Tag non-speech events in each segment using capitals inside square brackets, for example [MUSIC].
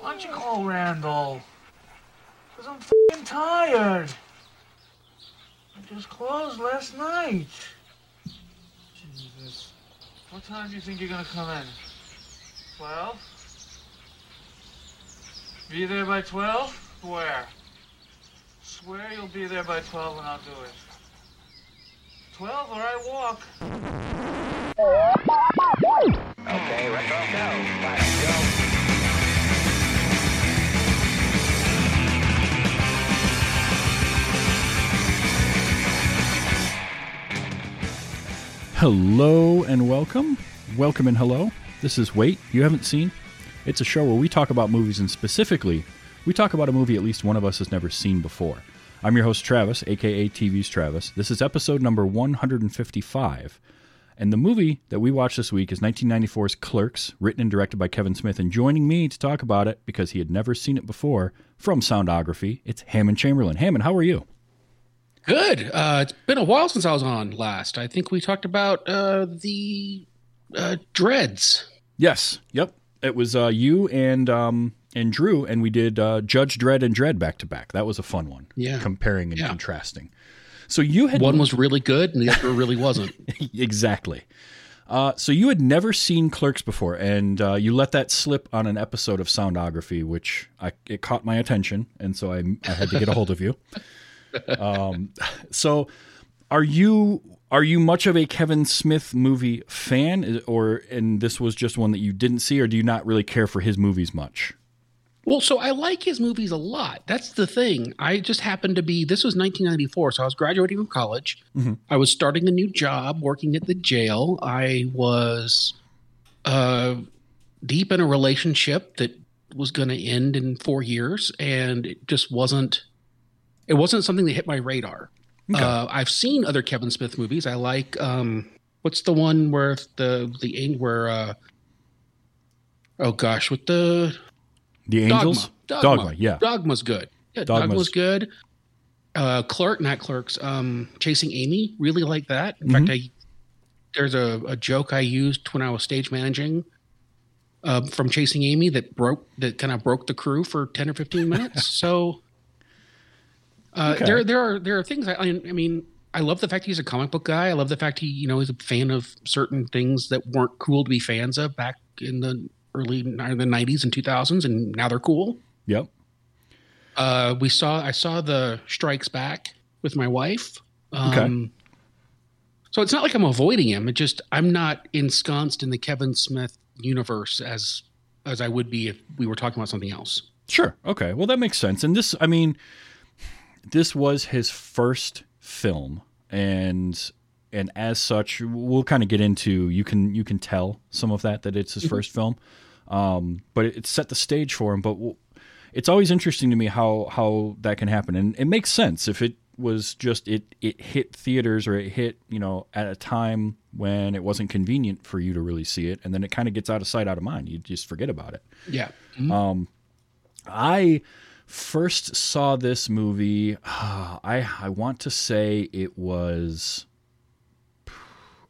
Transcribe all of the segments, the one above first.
Why don't you call Randall? Cause I'm f***ing tired. I just closed last night. Jesus. What time do you think you're gonna come in? Twelve? Be there by twelve? Where? Swear you'll be there by twelve and I'll do it. Twelve or I walk. Okay, retro go. Let's go. Hello and welcome. Welcome and hello. This is Wait, You Haven't Seen. It's a show where we talk about movies and specifically, we talk about a movie at least one of us has never seen before. I'm your host, Travis, aka TV's Travis. This is episode number 155. And the movie that we watched this week is 1994's Clerks, written and directed by Kevin Smith. And joining me to talk about it, because he had never seen it before, from Soundography, it's Hammond Chamberlain. Hammond, how are you? Good. Uh, it's been a while since I was on last. I think we talked about uh, the uh, dreads. Yes. Yep. It was uh, you and um, and Drew, and we did uh, Judge Dredd and Dredd back to back. That was a fun one. Yeah. Comparing and Yeah. contrasting. So you had One was really good, and the other really wasn't. [LAUGHS] exactly. Uh, so you had never seen Clerks before, and uh, you let that slip on an episode of Soundography, which I, it caught my attention, and so I, I had to get a hold of you. [LAUGHS] Um, so, are you are you much of a Kevin Smith movie fan, or and this was just one that you didn't see, or do you not really care for his movies much? Well, so I like his movies a lot. That's the thing. I just happened to be. This was 1994, so I was graduating from college. I was starting a new job, working at the jail. I was uh, deep in a relationship that was going to end in four years, and it just wasn't. It wasn't something that hit my radar. Uh, I've seen other Kevin Smith movies. I like um, what's the one where the the where uh, oh gosh, with the The Angels, Dogma. Dogma. yeah, Dogma's good. Yeah, Dogma's- Dogma's good. Uh, Clerk, not Clerks. Um, Chasing Amy, really like that. In fact, I there's a, a joke I used when I was stage managing uh, from Chasing Amy that broke that kind of broke the crew for ten or fifteen minutes. [LAUGHS] so uh, Okay. there there are there are things I, I mean. I love the fact he's a comic book guy. I love the fact he, you know, is a fan of certain things that weren't cool to be fans of back in the early the 90s and 2000s, and now they're cool. yep. Uh, we saw I saw the Strikes Back with my wife. Um, Okay. So it's not like I'm avoiding him. It just I'm not ensconced in the Kevin Smith universe as as I would be if we were talking about something else. Sure. Okay. Well, that makes sense. And this, I mean, this was his first film, and and as such, we'll kind of get into. You can you can tell some of that that it's his first film, um, but it, it set the stage for him. But it's always interesting to me how how that can happen, and it makes sense if it was just it it hit theaters or it hit you know at a time when it wasn't convenient for you to really see it and then it kind of gets out of sight out of mind you just forget about it Yeah. Um. I first saw this movie. [SIGHS] I I want to say it was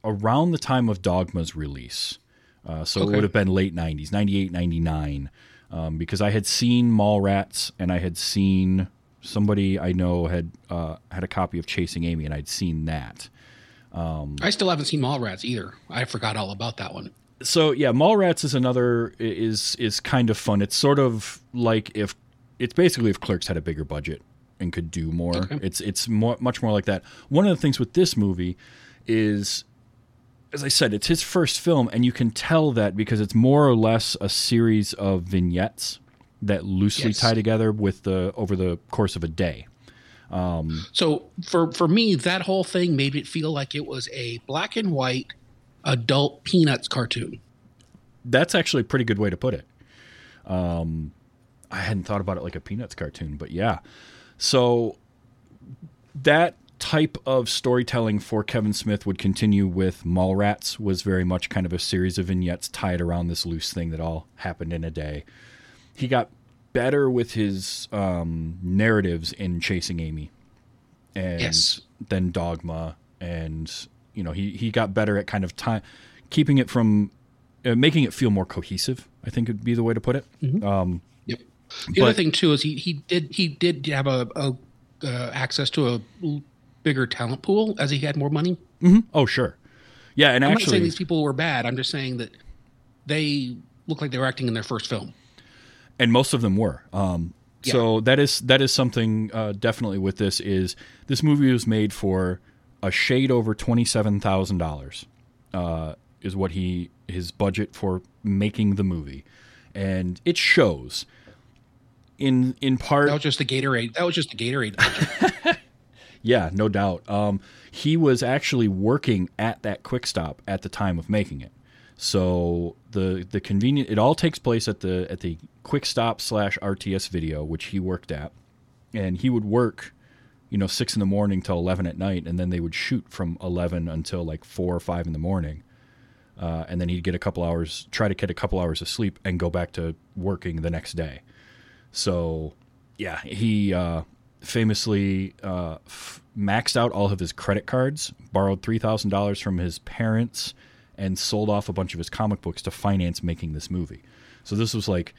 around the time of Dogma's release. Uh, so it would have been late 90s, 98, 99. Um, because I had seen Mallrats and I had seen somebody I know had uh, had a copy of Chasing Amy and I'd seen that. I still haven't seen Mallrats either. I forgot all about that one. so yeah, Mallrats is another is is kind of fun. It's sort of like if it's basically if Clerks had a bigger budget and could do more. Okay. It's it's more, much more like that. One of the things with this movie is as I said, it's his first film and you can tell that because it's more or less a series of vignettes that loosely Yes. tie together with the over the course of a day. So for for me, that whole thing made it feel like it was a black and white adult Peanuts cartoon. That's actually a pretty good way to put it. Um, I hadn't thought about it like a Peanuts cartoon, but yeah. So that type of storytelling for Kevin Smith would continue with Mallrats was very much kind of a series of vignettes tied around this loose thing that all happened in a day. He got better with his um, narratives in Chasing Amy and Yes. then Dogma and you know he he got better at kind of time keeping it from uh, making it feel more cohesive I think would be the way to put it. Um, The other thing too is he he did he did have a, a uh, access to a bigger talent pool as he had more money. oh, sure. Yeah, and I'm not saying these people were bad. I'm just saying that they look like they were acting in their first film. and most of them were. Um, So that is that is something uh, definitely with this is this movie was made for a shade over twenty seven thousand dollars. Uh, is what he his budget for making the movie, and it shows. In in part, That was just the Gatorade. That was just the Gatorade. [LAUGHS] Yeah, no doubt. Um, he was actually working at that quick stop at the time of making it. So the the convenient it all takes place at the at the quick stop slash RTS video, which he worked at, and he would work, you know, six in the morning till eleven at night, and then they would shoot from eleven until like four or five in the morning, uh, and then he'd get a couple hours, try to get a couple hours of sleep, and go back to working the next day. So, yeah, he uh, famously uh, f- maxed out all of his credit cards, borrowed three thousand dollars from his parents, and sold off a bunch of his comic books to finance making this movie. So this was like,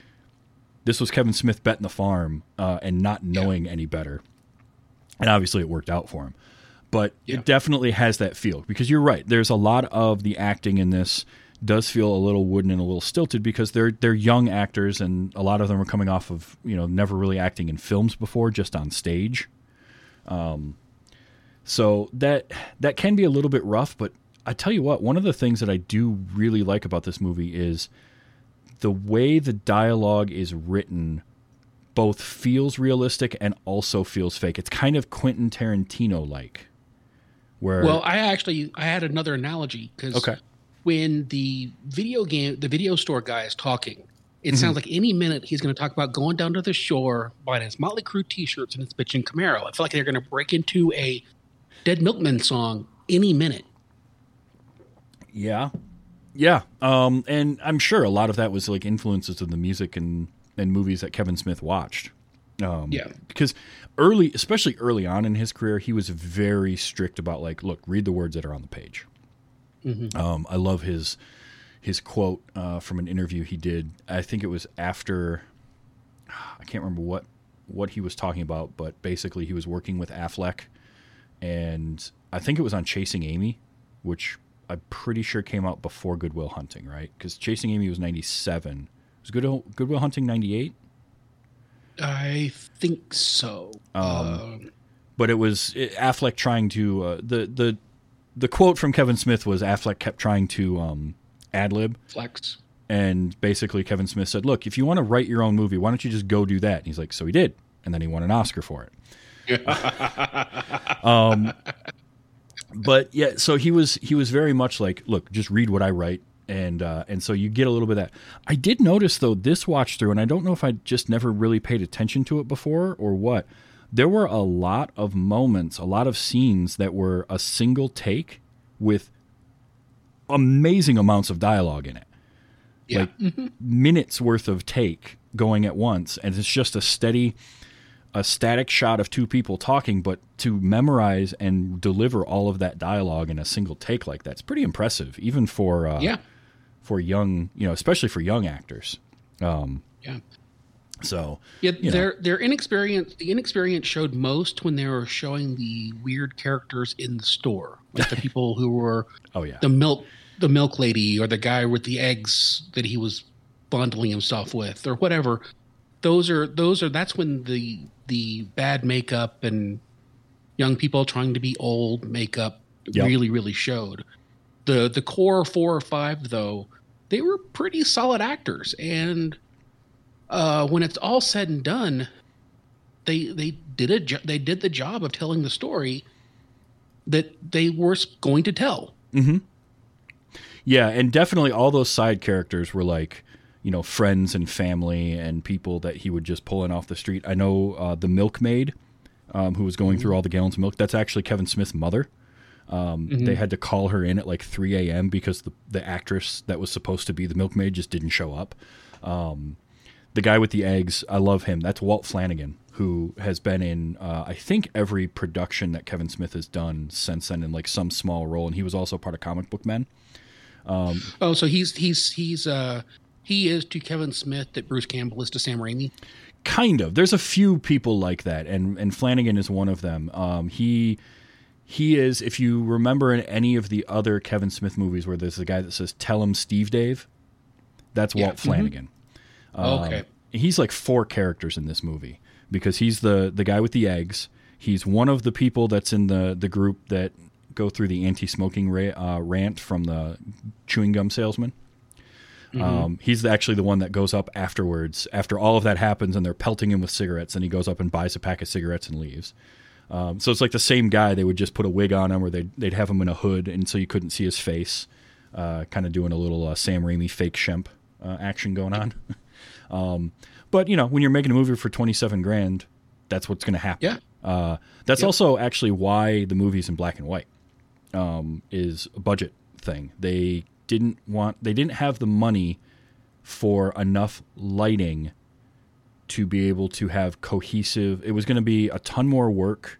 this was Kevin Smith betting the farm uh, and not knowing any better, and obviously it worked out for him. But Yeah. it definitely has that feel because you're right. There's a lot of the acting in this does feel a little wooden and a little stilted because they're they're young actors and a lot of them are coming off of you know never really acting in films before, just on stage. Um, so that that can be a little bit rough, but I tell you what, one of the things that I do really like about this movie is the way the dialogue is written both feels realistic and also feels fake. It's kind of Quentin Tarantino like. Where well, I actually I had another analogy because Okay. When the video game the video store guy is talking, it Mm-hmm. sounds like any minute he's going to talk about going down to the shore, buying his Motley Crue T-shirts and his bitchin' Camaro. I feel like they're going to break into a Dead Milkman song any minute. Yeah. Yeah. Um, and I'm sure a lot of that was like influences of the music and, and movies that Kevin Smith watched. Um, Yeah. Because early, especially early on in his career, he was very strict about like, look, read the words that are on the page. Um, I love his his quote uh, from an interview he did. I think it was after I can't remember what what he was talking about, but basically he was working with Affleck, and I think it was on Chasing Amy, which I'm pretty sure came out before Good Will Hunting, right? Because Chasing Amy was '97. Was Good Goodwill Hunting '98? I think so. Um, But it was Affleck trying to uh, the the the quote from Kevin Smith was Affleck kept trying to um, ad lib, Flex. and basically Kevin Smith said, "Look, if you want to write your own movie, why don't you just go do that?" And he's like, "So he did," and then he won an Oscar for it. [LAUGHS] um, but yeah, so he was he was very much like, "Look, just read what I write." And uh, and so you get a little bit of that. I did notice though this watch through, and I don't know if I just never really paid attention to it before or what. There were a lot of moments, a lot of scenes that were a single take with amazing amounts of dialogue in it Yeah. like minutes worth of take going at once and it's just a steady a static shot of two people talking but to memorize and deliver all of that dialogue in a single take like that's pretty impressive even for uh, yeah. for young you know especially for young actors um Yeah. So Yeah, you know. their their inexperience the inexperience showed most when they were showing the weird characters in the store, like the [LAUGHS] people who were oh yeah the milk the milk lady or the guy with the eggs that he was bundling himself with or whatever. Those are those are that's when the the bad makeup and young people trying to be old makeup Yep. really really showed. The the core four or five though, they were pretty solid actors and uh, when it's all said and done, they they did a jo- they did the job of telling the story that they were going to tell. Yeah, and definitely all those side characters were like, you know, friends and family and people that he would just pull in off the street. I know uh, the milkmaid um, who was going through all the gallons of milk. That's actually Kevin Smith's mother. Um, They had to call her in at like 3 a.m. because the, the actress that was supposed to be the milkmaid just didn't show up. Um, the guy with the eggs, I love him. That's Walt Flanagan, who has been in, uh, I think, every production that Kevin Smith has done since then in like some small role. And he was also part of Comic Book Men. Oh, so he's he's he's uh he is to Kevin Smith that Bruce Campbell is to Sam Raimi. kind of there's a few people like that and and flanagan is one of them um, he he is if you remember in any of the other kevin smith movies where there's a guy that says tell him steve dave that's Yeah. walt flanagan Um, okay. he's like four characters in this movie because he's the the guy with the eggs. He's one of the people that's in the the group that go through the anti-smoking ra- uh, rant from the chewing gum salesman. Um, he's actually the one that goes up afterwards. After all of that happens and they're pelting him with cigarettes and he goes up and buys a pack of cigarettes and leaves. Um, so it's like the same guy. They would just put a wig on him or they'd, they'd have him in a hood and so you couldn't see his face uh, kind of doing a little uh, sam raimi fake shemp uh, action going on [LAUGHS] um, but you know when you're making a movie for 27 grand that's what's going to happen Yeah. uh, that's also actually why the movie's in black and white um, is a budget thing. They didn't want they didn't have the money for enough lighting to be able to have cohesive. It was going to be a ton more work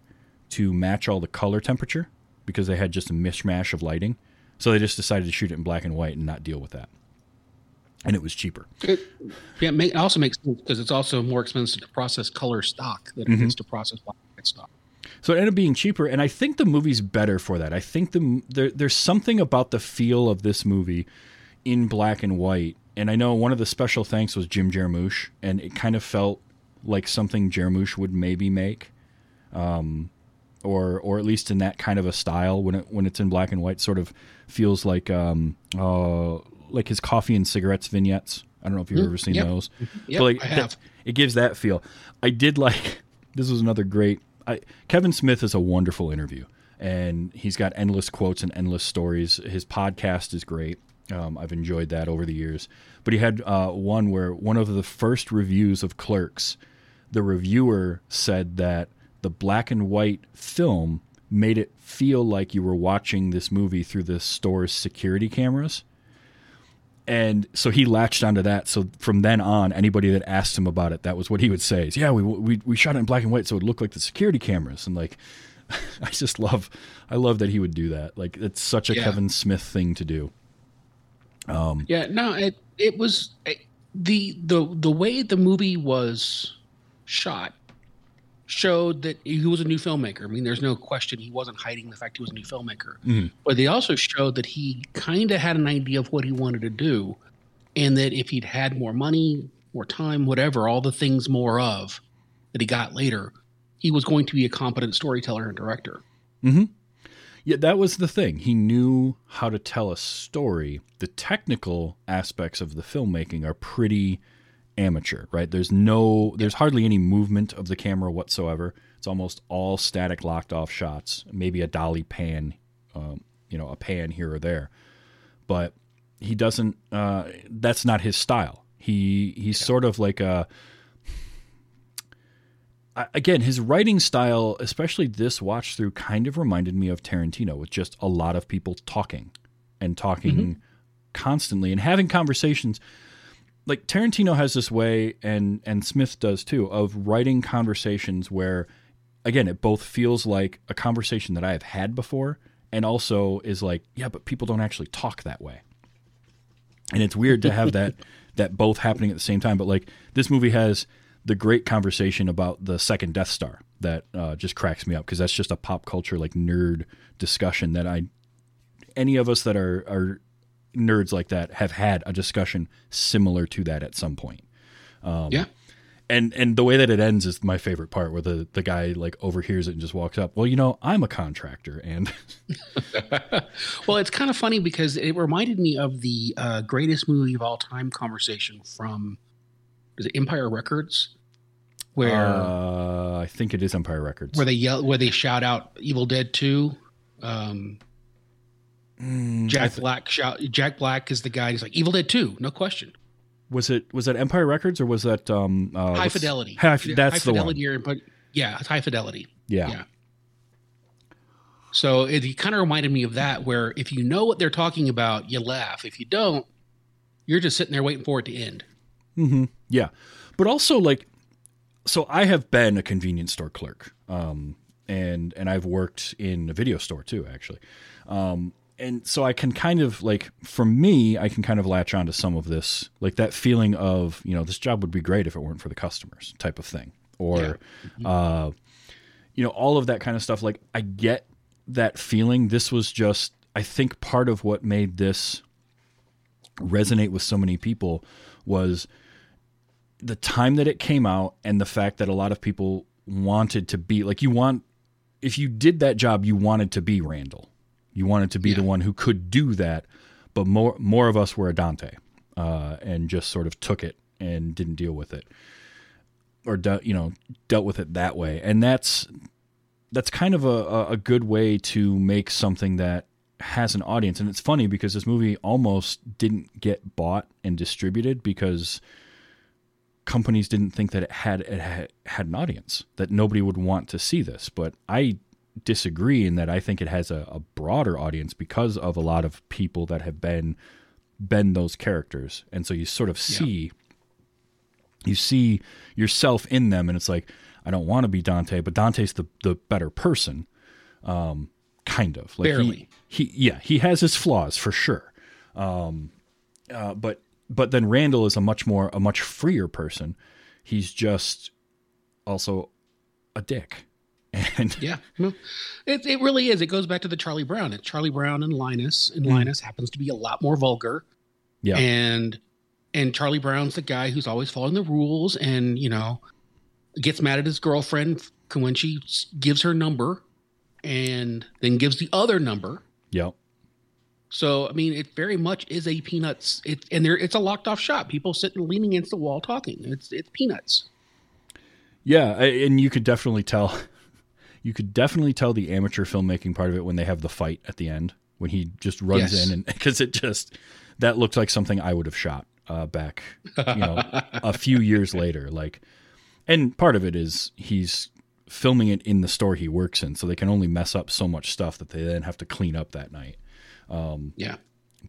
to match all the color temperature because they had just a mishmash of lighting. So they just decided to shoot it in black and white and not deal with that. And it was cheaper. It, yeah, it it also makes sense because it's also more expensive to process color stock than it is to process black and white stock. So it ended up being cheaper, and I think the movie's better for that. I think the there, there's something about the feel of this movie in black and white. And I know one of the special thanks was Jim Jarmusch, and it kind of felt like something Jarmusch would maybe make, um, or or at least in that kind of a style when it when it's in black and white. Sort of feels like um, uh, like his coffee and cigarettes vignettes. I don't know if you've ever seen yep. those. Yep, But, like, I that- have. it gives that feel. I did like [LAUGHS] this was another great. I, Kevin Smith is a wonderful interview, and he's got endless quotes and endless stories. His podcast is great. Um, I've enjoyed that over the years. But he had uh, one where one of the first reviews of Clerks, the reviewer said that the black and white film made it feel like you were watching this movie through the store's security cameras and so he latched onto that. So from then on, anybody that asked him about it, that was what he would say: is, "Yeah, we we we shot it in black and white, so it looked like the security cameras." And like, [LAUGHS] I just love, I love that he would do that. Like, it's such a Yeah. Kevin Smith thing to do. Um, yeah, no, it it was it, the the the way the movie was shot showed that he was a new filmmaker. I mean, there's no question he wasn't hiding the fact he was a new filmmaker. Mm-hmm. But they also showed that he kind of had an idea of what he wanted to do, and that if he'd had more money, more time, whatever, all the things more of that he got later, he was going to be a competent storyteller and director. Mm-hmm. Yeah, that was the thing. He knew how to tell a story. The technical aspects of the filmmaking are pretty amateur, right? There's no there's hardly any movement of the camera whatsoever. It's almost all static locked off shots, maybe a dolly pan, um, you know, a pan here or there. But he doesn't uh, that's not his style. He he's sort of like a again, his writing style, especially this watch through, kind of reminded me of Tarantino with just a lot of people talking and talking constantly and having conversations. Like Tarantino has this way, and and Smith does too, of writing conversations where, again, it both feels like a conversation that I have had before, and also is like, yeah, but people don't actually talk that way and it's weird to have that [LAUGHS] that both happening at the same time. But like this movie has the great conversation about the second Death Star that uh, just cracks me up because that's just a pop culture like nerd discussion that I any of us that are are nerds like that have had a discussion similar to that at some point. yeah. And and the way that it ends is my favorite part where the the guy like overhears it and just walks up. Well, you know, I'm a contractor and [LAUGHS] Well, it's kind of funny because it reminded me of the uh, greatest movie of all time conversation from is it Empire Records, where uh, I think it is Empire Records. where they yell where they shout out Evil Dead Two. Um, Mm, Jack th- Black shout. Jack Black is the guy. He's like Evil Dead Two, no question. was it was that Empire Records or was that um uh, High Fidelity. High, that's high the one. Or, but yeah, it's High Fidelity. Yeah. Yeah. So it, kind of reminded me of that, where if you know what they're talking about, you laugh. If you don't, you're just sitting there waiting for it to end. hmm Yeah. But also like so I have been a convenience store clerk. Um and and I've worked in a video store too actually. Um and so I can kind of like for me, I can kind of latch onto some of this, like that feeling of you know this job would be great if it weren't for the customers, type of thing, or uh, you know all of that kind of stuff. Like I get that feeling. This was just I think part of what made this resonate with so many people was the time that it came out and the fact that a lot of people wanted to be like you want if you did that job you wanted to be Randall you wanted to be the one who could do that but more more of us were a Dante uh, and just sort of took it and didn't deal with it. Or de- you know dealt with it that way. And that's that's kind of a, a- a good way to make something that has an audience. And it's funny because this movie almost didn't get bought and distributed because companies didn't think that it had it had, had an audience that nobody would want to see this. But i disagree in that i think it has a, a broader audience because of a lot of people that have been been those characters. And so you sort of see you see yourself in them and it's like i don't want to be dante but dante's the the better person um kind of. Like Barely. he, he yeah he has his flaws for sure. Um uh, but but then randall is a much more a much freer person. He's just also a dick and Yeah, no, it it really is. It goes back to the Charlie Brown. It's Charlie Brown and Linus, and mm-hmm. Linus happens to be a lot more vulgar. yeah and and Charlie Brown's the guy who's always following the rules, and you know, gets mad at his girlfriend when she gives her number, and then gives the other number. yeah So I mean, it very much is a peanuts. It and there it's a locked off shop. People sitting leaning against the wall talking. It's it's peanuts. Yeah, and you could definitely tell. You could definitely tell the amateur filmmaking part of it when they have the fight at the end when he just runs Yes. in and [LAUGHS] because it just that looked like something I would have shot uh, back, you know, a few [LAUGHS] years later. Like, and part of it is he's filming it in the store he works in, so they can only mess up so much stuff that they then have to clean up that night Yeah,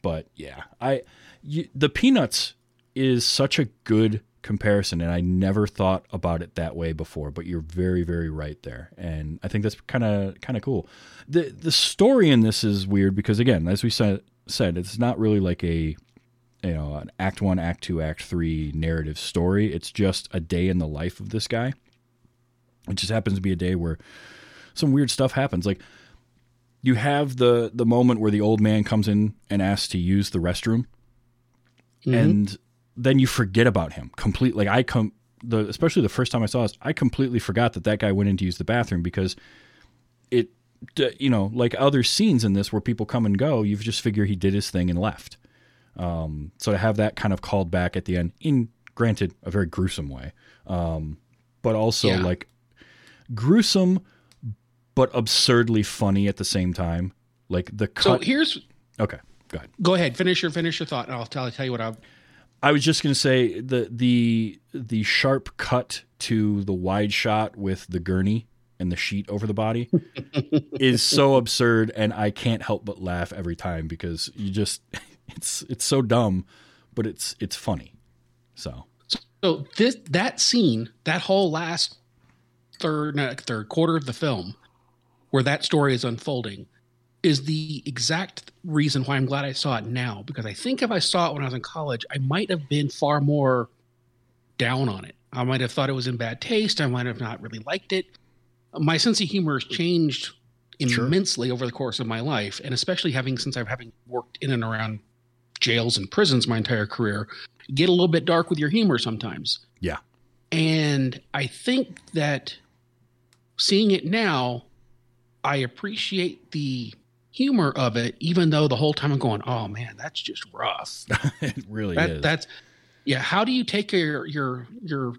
but yeah, I you, the Peanuts is such a good comparison, and I never thought about it that way before. But you're very, very right there, and I think that's kind of kind of cool. the The story in this is weird because, again, as we said, said it's not really like a you know an Act One, Act Two, Act Three narrative story. It's just a day in the life of this guy. It just happens to be a day where some weird stuff happens, like you have the the moment where the old man comes in and asks to use the restroom mm-hmm. and then you forget about him completely like i come the especially the first time i saw this i completely forgot that that guy went in to use the bathroom because it you know like other scenes in this where people come and go you just figure he did his thing and left um so to have that kind of called back at the end in granted a very gruesome way um but also Yeah. like gruesome but absurdly funny at the same time like the cut. So here's okay go ahead go ahead, finish your finish your thought, and I'll tell, I'll tell you what I. I was just going to say the the the sharp cut to the wide shot with the gurney and the sheet over the body [LAUGHS] is so absurd and I can't help but laugh every time because you just [LAUGHS] it's it's so dumb but it's it's funny. So, So this that scene, that whole last third third quarter of the film, where that story is unfolding, is the exact reason why I'm glad I saw it now. Because I think if I saw it when I was in college, I might have been far more down on it. I might have thought it was in bad taste. I might have not really liked it. My sense of humor has changed Sure. immensely over the course of my life, and especially having since I've having worked in and around jails and prisons my entire career, get a little bit dark with your humor sometimes. yeah. And I think that seeing it now, I appreciate the humor of it, even though the whole time I'm going, "Oh man, that's just rough." [LAUGHS] it really That, is. that's yeah. How do you take your your your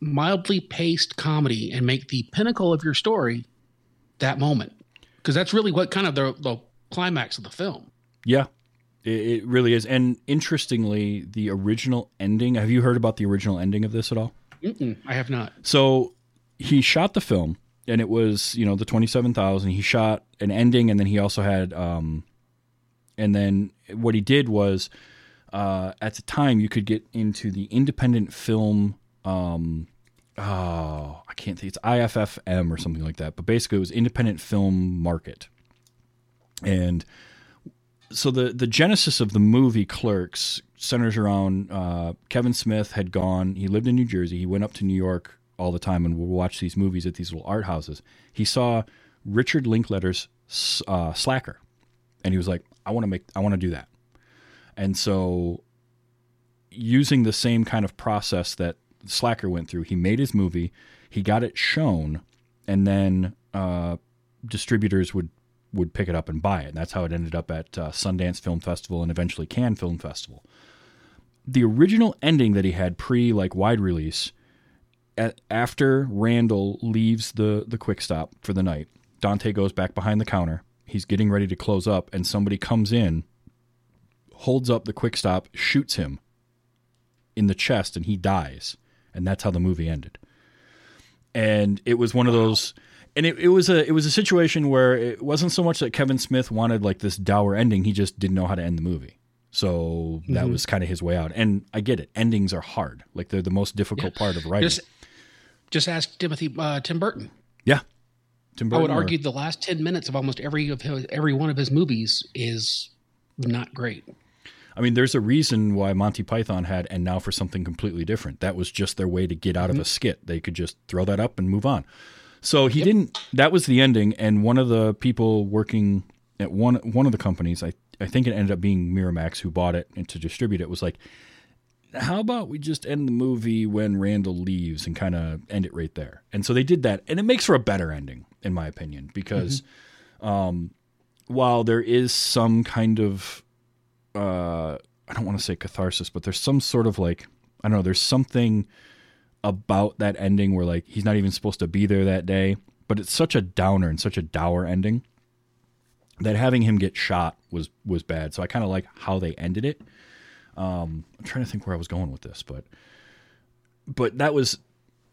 mildly paced comedy and make the pinnacle of your story that moment? Because that's really what kind of the, the climax of the film. yeah. It, it really is. And interestingly, the original ending, have you heard about the original ending of this at all? Mm-mm, I have not. So he shot the film, and it was you know the twenty seven thousand. He shot an ending, and then he also had, um, and then what he did was, uh, at the time you could get into the independent film. Um, oh, I can't think. It's IFFM or something like that. But basically, it was independent film market, and so the the genesis of the movie Clerks centers around uh, Kevin Smith had gone. He lived in New Jersey. He went up to New York all the time and would watch these movies at these little art houses. He saw Richard Linklater's uh, Slacker, and he was like, "I want to make. I want to do that." And so, using the same kind of process that Slacker went through, he made his movie. He got it shown, and then uh, distributors would would pick it up and buy it. And that's how it ended up at uh, Sundance Film Festival and eventually Cannes Film Festival. The original ending that he had pre like wide release, at, after Randall leaves the the quick stop for the night, Dante goes back behind the counter. He's getting ready to close up, and somebody comes in, holds up the quick stop, shoots him in the chest, and he dies. And that's how the movie ended. And it was one of those and it, it was a it was a situation where it wasn't so much that Kevin Smith wanted like this dour ending, he just didn't know how to end the movie. So that Mm-hmm. was kind of his way out. And I get it. Endings are hard. Like they're the most difficult part of writing. Just just ask Timothy uh, Tim Burton. yeah. Tim Burton. I would or- argue the last ten minutes of almost every of his, every one of his movies is not great. I mean, there's a reason why Monty Python had and now for something completely different. That was just their way to get out of a skit. They could just throw that up and move on. So he didn't. That was the ending. And one of the people working at one one of the companies, I I think it ended up being Miramax who bought it and to distribute it, was like, how about we just end the movie when Randall leaves and kind of end it right there? And so they did that, and it makes for a better ending, in my opinion, because um, while there is some kind of uh, I don't want to say catharsis, but there's some sort of like I don't know. There's something about that ending where like he's not even supposed to be there that day, but it's such a downer and such a dour ending that having him get shot was was bad. So I kind of like how they ended it. Um, I'm trying to think where I was going with this, but but that was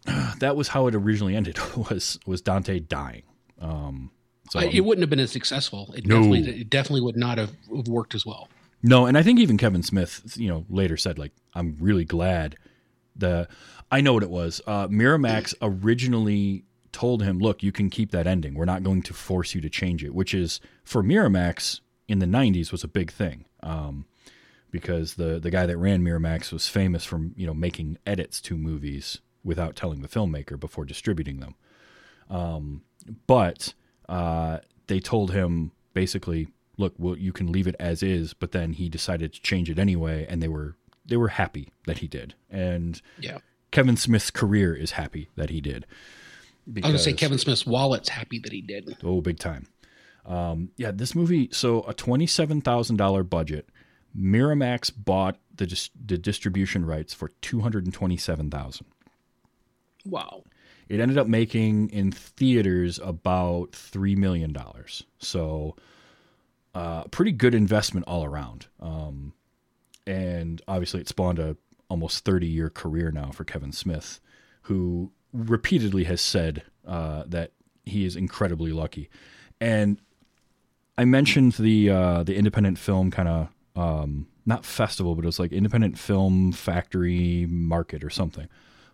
[SIGHS] that was how it originally ended [LAUGHS] was was Dante dying. Um, so I- it wouldn't have been as successful. It No. definitely it definitely would not have worked as well. No, and I think even Kevin Smith, you know, later said like, "I'm really glad the I know what it was. Uh, Miramax [CLEARS THROAT] originally told him, "Look, you can keep that ending. We're not going to force you to change it," which is for Miramax in the '90s was a big thing. Um, because the the guy that ran Miramax was famous for you know making edits to movies without telling the filmmaker before distributing them. Um, but uh, they told him basically, look, well, you can leave it as is. But then he decided to change it anyway, and they were they were happy that he did. And Yeah. Kevin Smith's career is happy that he did. I was gonna say Kevin Smith's wallet's happy that he did. Oh, big time. Um, yeah, this movie. So a twenty-seven thousand dollar budget. Miramax bought the dis- the distribution rights for two hundred and twenty-seven thousand. Wow. It ended up making in theaters about three million dollars. So, uh, pretty good investment all around. Um, and obviously, it spawned a almost thirty-year career now for Kevin Smith, who repeatedly has said uh, that he is incredibly lucky. And I mentioned the uh, the independent film kind of um, not festival, but it was like independent film factory market or something.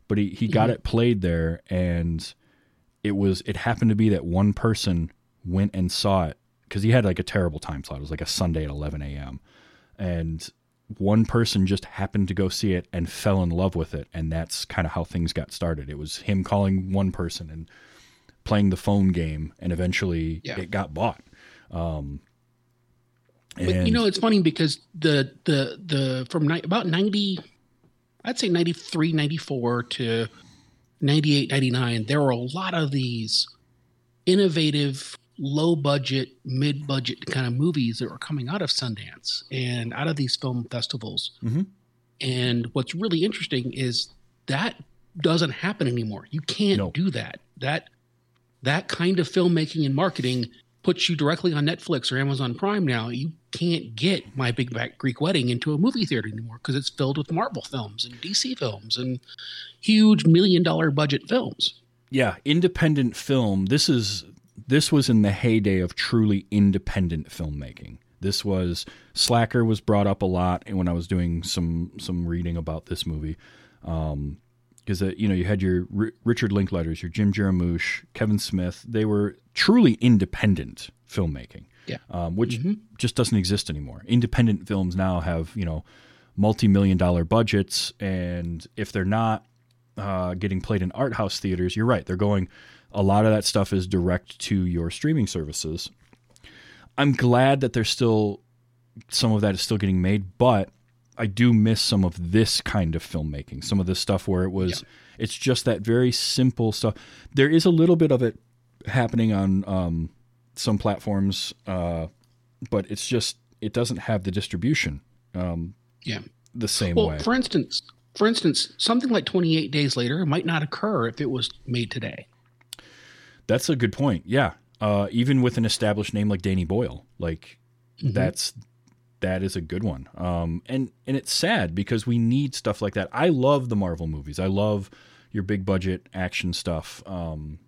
But he, he got it played there, and it was it happened to be that one person went and saw it because he had like a terrible time slot. It was like a Sunday at 11 a.m. and one person just happened to go see it and fell in love with it, and that's kind of how things got started. It was him calling one person and playing the phone game, and eventually Yeah. it got bought. Um, But you know, it's funny because the the the from ni- about 90 I'd say 93, 94 to 98, 99, there were a lot of these innovative, low budget, mid budget kind of movies that were coming out of Sundance and out of these film festivals. Mhm. And what's really interesting is that doesn't happen anymore. You can't No. do that. That that kind of filmmaking and marketing puts you directly on Netflix or Amazon Prime now. You can't get My Big Back Greek Wedding into a movie theater anymore because it's filled with Marvel films and DC films and huge million dollar budget films. yeah, independent film. This is this was in the heyday of truly independent filmmaking. This was Slacker was brought up a lot, when I was doing some some reading about this movie, because uh, you know you had your R- Richard Linklaters, your Jim Jarmusch, Kevin Smith. They were truly independent filmmaking. Yeah. um, which just doesn't exist anymore. Independent films now have you know multi-million dollar budgets, and if they're not uh, getting played in art house theaters, you're right. They're going. A lot of that stuff is direct to your streaming services. I'm glad that there's still some of that is still getting made, but I do miss some of this kind of filmmaking. Some of this stuff where it was, it's just that very simple stuff. There is a little bit of it happening on um, some platforms, uh, but it's just it doesn't have the distribution um, Yeah. the same Well, way. for instance, for instance, something like 28 Days Later might not occur if it was made today. That's a good point. Yeah, uh, even with an established name like Danny Boyle, like that's that is a good one. Um, and and it's sad because we need stuff like that. I love the Marvel movies. I love your big budget action stuff um,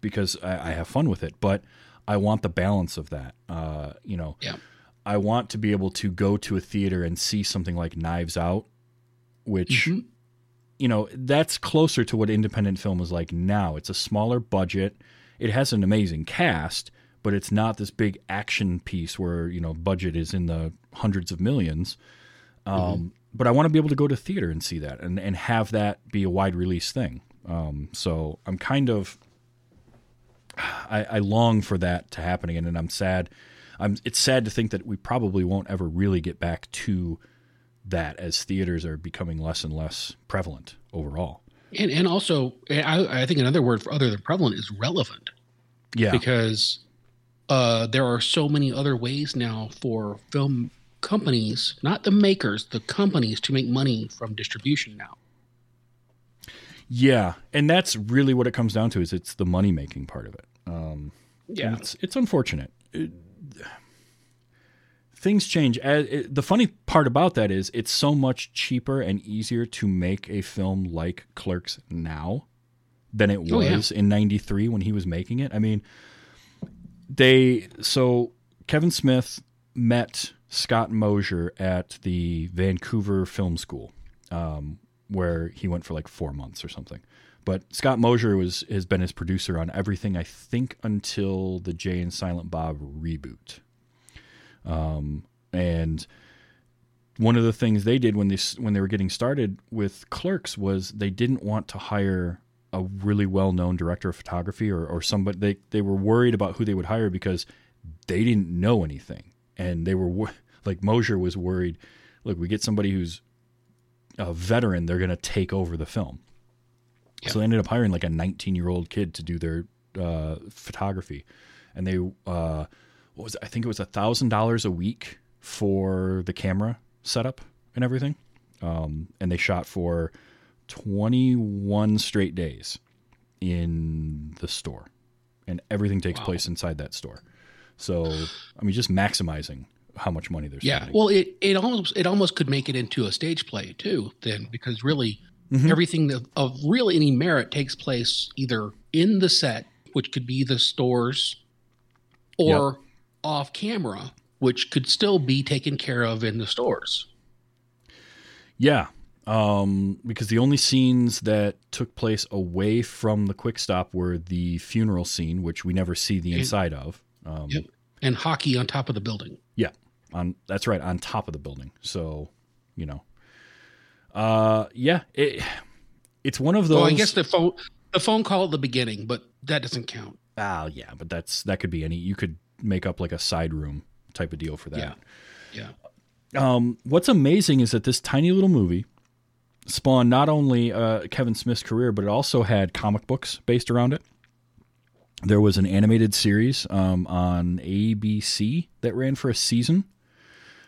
because I, I have fun with it. But I want the balance of that. Uh, you know, Yeah. I want to be able to go to a theater and see something like Knives Out, which Mhm. you know that's closer to what independent film is like now. It's a smaller budget. It has an amazing cast, but it's not this big action piece where you know budget is in the hundreds of millions. Um, But I want to be able to go to theater and see that and and have that be a wide release thing. Um, so I'm kind of I, I long for that to happen again, and I'm sad. I'm. It's sad to think that we probably won't ever really get back to that as theaters are becoming less and less prevalent overall. And and also, I, I think another word for other than prevalent is relevant Yeah, because uh, there are so many other ways now for film companies, not the makers, the companies, to make money from distribution now. yeah, and that's really what it comes down to. Is it's the money making part of it. Um, and it's it's unfortunate. It- things change. As, it, the funny part about that is it's so much cheaper and easier to make a film like Clerks now than it was Oh, yeah. in '93 when he was making it. I mean, they so Kevin Smith met Scott Mosier at the Vancouver Film School, um, where he went for like four months or something. But Scott Mosier was has been his producer on everything I think until the Jay and Silent Bob reboot. Um, and one of the things they did when they when they were getting started with Clerks was they didn't want to hire a really well known director of photography or, or somebody they they were worried about who they would hire because they didn't know anything and they were like Mosier was worried look we get somebody who's a veteran they're going to take over the film so they ended up hiring like a 19 year old kid to do their uh, photography and they uh, what was it? I think it was a thousand dollars a week for the camera setup and everything um, and they shot for 21 straight days in the store and everything takes Wow. place inside that store so i mean just maximizing how much money they're Yeah. spending Well, it it almost it almost could make it into a stage play too. Then because really Mhm. everything that, of really any merit takes place either in the set, which could be the stores, or off camera, which could still be taken care of in the stores. Yeah, um, because the only scenes that took place away from the quick stop were the funeral scene, which we never see the And- inside of. Um, Yep. And hockey on top of the building. Yeah, on that's right on top of the building. So, you know, uh, yeah, it, it's one of those. Well, I guess the phone the phone call at the beginning, but that doesn't count. ah, yeah, but that's that could be any. You could make up like a side room type of deal for that. Yeah. um, what's amazing is that this tiny little movie spawned not only uh, Kevin Smith's career, but it also had comic books based around it. There was an animated series um, on ABC that ran for a season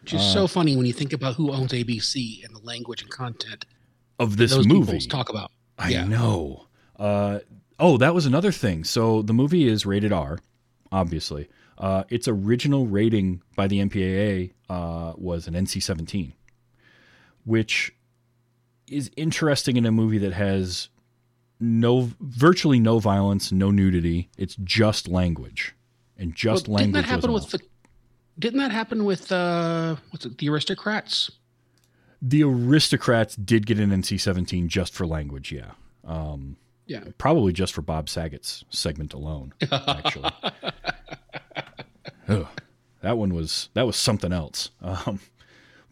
Which is Uh, so funny when you think about who owns ABC and the language and content of this those movie. talk about. I yeah. know. Uh, oh, that was another thing. So the movie is rated R, obviously. Uh, its original rating by the MPAA uh, was an NC-17, which is interesting in a movie that has no, virtually no violence, no nudity. It's just language, and just Well, didn't language. that happen with the? Didn't that happen with uh, what's it? The aristocrats. the aristocrats did get an NC-17 just for language. Yeah. Um, Yeah. Probably just for Bob Saget's segment alone, actually. [LAUGHS] Ugh. that one was that was something else. Um,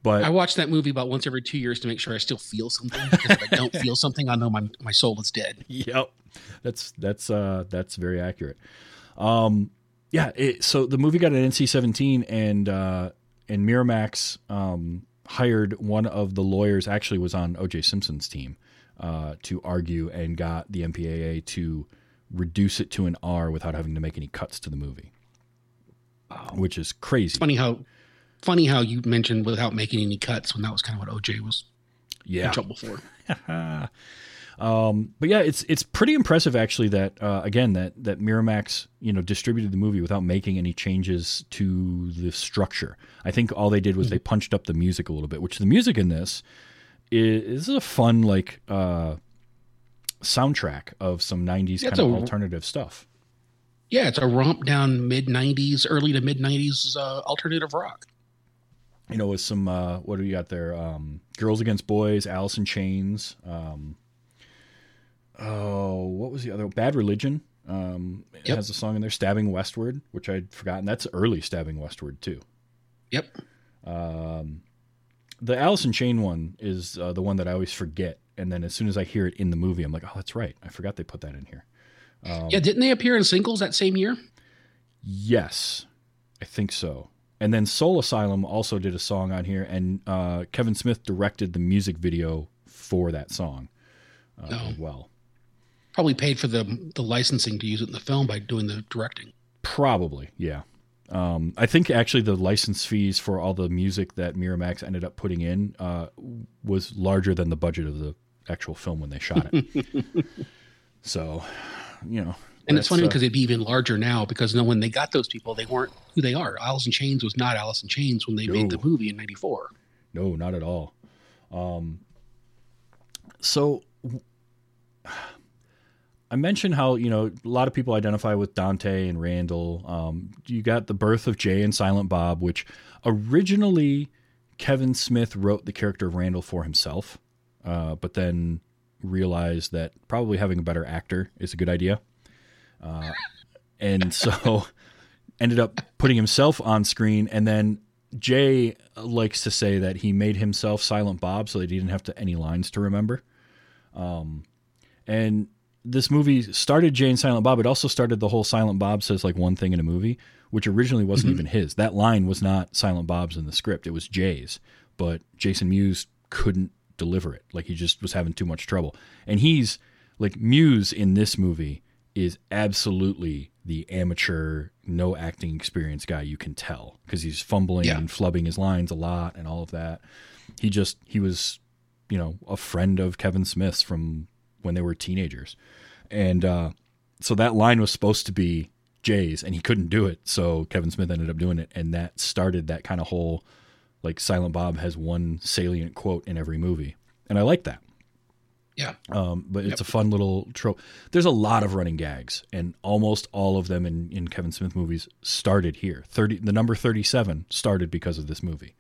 but I watch that movie about once every two years to make sure I still feel something. Because if I don't feel [LAUGHS] something, I know my my soul is dead. Yep, that's that's uh, that's very accurate. Um, yeah, it, so the movie got an NC-17, and uh, and Miramax um, hired one of the lawyers. Actually, was on O.J. Simpson's team uh, to argue and got the MPAA to reduce it to an R without having to make any cuts to the movie, which is crazy. Funny how funny how you mentioned without making any cuts when that was kind of what OJ was Yeah, in trouble for. [LAUGHS] Um, but yeah, it's it's pretty impressive actually that uh, again that that Miramax you know distributed the movie without making any changes to the structure. I think all they did was they punched up the music a little bit, which the music in this is, is a fun like uh, soundtrack of some '90s Yeah, kind of a- alternative stuff. Yeah, it's a romp down mid '90s, early to mid '90s uh, alternative rock. You know, with some uh, what do you got there? Um, Girls Against Boys, Alice in Chains. Um, oh, what was the other? Bad Religion. Um, it Yep. has a song in there, "Stabbing Westward," which I'd forgotten. That's early "Stabbing Westward" too. Yep. Um, the Alice in Chain one is uh, the one that I always forget, and then as soon as I hear it in the movie, I'm like, "Oh, that's right. I forgot they put that in here." Um, yeah, didn't they appear in singles that same year? Yes, I think so. And then Soul Asylum also did a song on here, and uh, Kevin Smith directed the music video for that song uh, Oh. as well. Probably paid for the the licensing to use it in the film by doing the directing. Probably, yeah. Um, I think actually the license fees for all the music that Miramax ended up putting in uh, was larger than the budget of the actual film when they shot it. [LAUGHS] so, you know, And it's funny uh, because it'd be even larger now because no, when they got those people, they weren't who they are. Alice in Chains was not Alice in Chains when they made the movie in '94. No, not at all. Um, so I mentioned how you know a lot of people identify with Dante and Randall. Um, you got the birth of Jay and Silent Bob, which originally Kevin Smith wrote the character of Randall for himself, uh, but then realized that probably having a better actor is a good idea, uh, and [LAUGHS] so ended up putting himself on screen and then Jay likes to say that he made himself Silent Bob so that he didn't have to any lines to remember. Um, and this movie started Jay and Silent Bob. It also started the whole Silent Bob says like one thing in a movie, which originally wasn't mm-hmm. even his. That line was not Silent Bob's in the script. It was Jay's, but Jason Mewes couldn't deliver it. Like he just was having too much trouble. And he's like Mewes in this movie is absolutely the amateur, no acting experience guy you can tell because he's fumbling Yeah. and flubbing his lines a lot and all of that. He just he was, you know, a friend of Kevin Smith's from when they were teenagers, and uh, so that line was supposed to be Jay's, and he couldn't do it, so Kevin Smith ended up doing it, and that started that kind of whole like Silent Bob has one salient quote in every movie, and I like that. Yeah. Um, but it's a fun little trope. There's a lot of running gags, and almost all of them in, in Kevin Smith movies started here. Thirty, the number thirty-seven started because of this movie.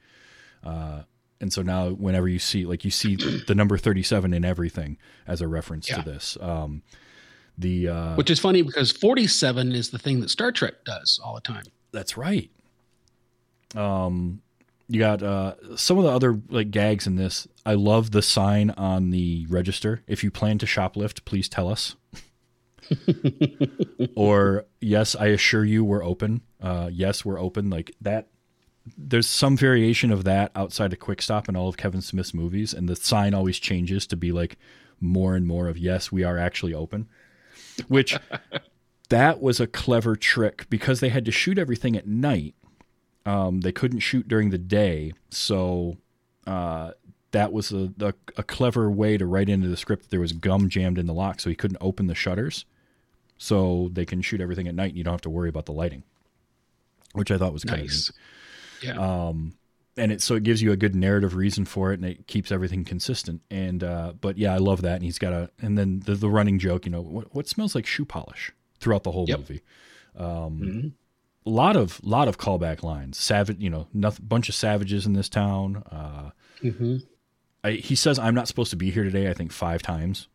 Uh, and so now, whenever you see, like, you see the number thirty-seven in everything as a reference Yeah. to this. Um, the uh, Which is funny because 47 is the thing that Star Trek does all the time. That's right. Um, you got uh, some of the other like gags in this. I love the sign on the register. If you plan to shoplift, please tell us. [LAUGHS] or yes, I assure you we're open. Uh, yes, we're open. Like that. There's some variation of that outside of Quick Stop in all of Kevin Smith's movies, and the sign always changes to be like more and more of yes, we are actually open. Which [LAUGHS] that was a clever trick because they had to shoot everything at night. Um, they couldn't shoot during the day, so uh, that was a, a, a clever way to write into the script that there was gum jammed in the lock, so he couldn't open the shutters. So they can shoot everything at night, and you don't have to worry about the lighting, which I thought was kind of Nice. neat Yeah. Um, and it so it gives you a good narrative reason for it and it keeps everything consistent and uh but yeah i love that and he's got a and then the, the running joke you know what, what smells like shoe polish throughout the whole Yep. movie um Mhm. a lot of lot of callback lines savage you know nothing bunch of savages in this town uh Mhm. I, he says i'm not supposed to be here today i think five times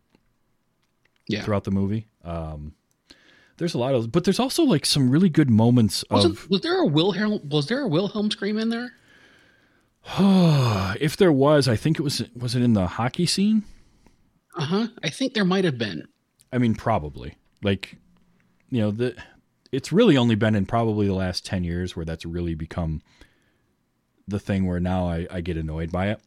Yeah. throughout the movie um there's a lot of, but there's also like some really good moments Wasn't, of. was there a Wilhelm? Was there a Wilhelm scream in there? [SIGHS] if there was, I think it was. Was it in the hockey scene? Uh huh. I think there might have been. I mean, probably. Like, you know, the it's really only been in probably the last ten years where that's really become the thing where now I, I get annoyed by it.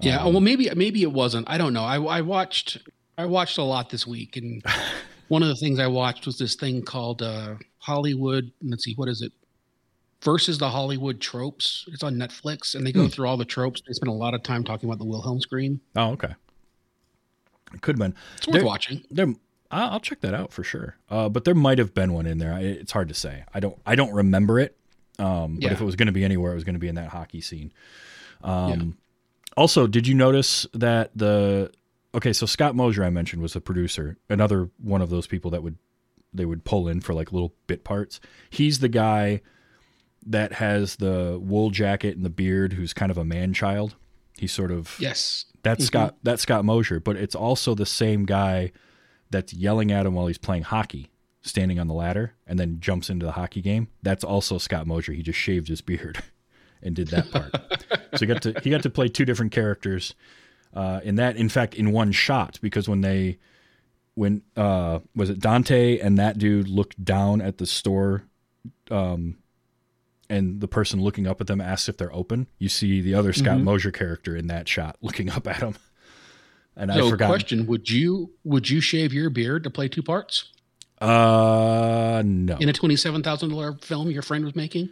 Yeah. Um, well, maybe maybe it wasn't. I don't know. I, I watched I watched a lot this week, and [LAUGHS] one of the things I watched was this thing called uh, Hollywood. Let's see, what is it? Versus the Hollywood tropes. It's on Netflix, and they go through all the tropes. They spend a lot of time talking about the Wilhelm scream. Oh, okay. It could have been. It's worth There- watching. There, I'll check that out for sure. Uh, but there might have been one in there. I- It's hard to say. I don't. I don't remember it. Um, but Yeah. if it was going to be anywhere, it was going to be in that hockey scene. Um, Also, did you notice that the okay? So Scott Mosier, I mentioned, was the producer. Another one of those people that would they would pull in for like little bit parts. He's the guy that has the wool jacket and the beard, who's kind of a man child. He's sort of Yes. that's mm-hmm. Scott. That's Scott Mosier, but it's also the same guy that's yelling at him while he's playing hockey, standing on the ladder, and then jumps into the hockey game. That's also Scott Mosier. He just shaved his beard [LAUGHS] and did that part. [LAUGHS] so he got to he got to play two different characters uh, in that. In fact, in one shot, because when they when uh, was it Dante and that dude looked down at the store. Um, and the person looking up at them asks if they're open. You see the other Scott Mosier character in that shot [LAUGHS] looking up at him. And I So, forgot. question: Would you would you shave your beard to play two parts Uh, no. in a twenty-seven thousand dollar film your friend was making?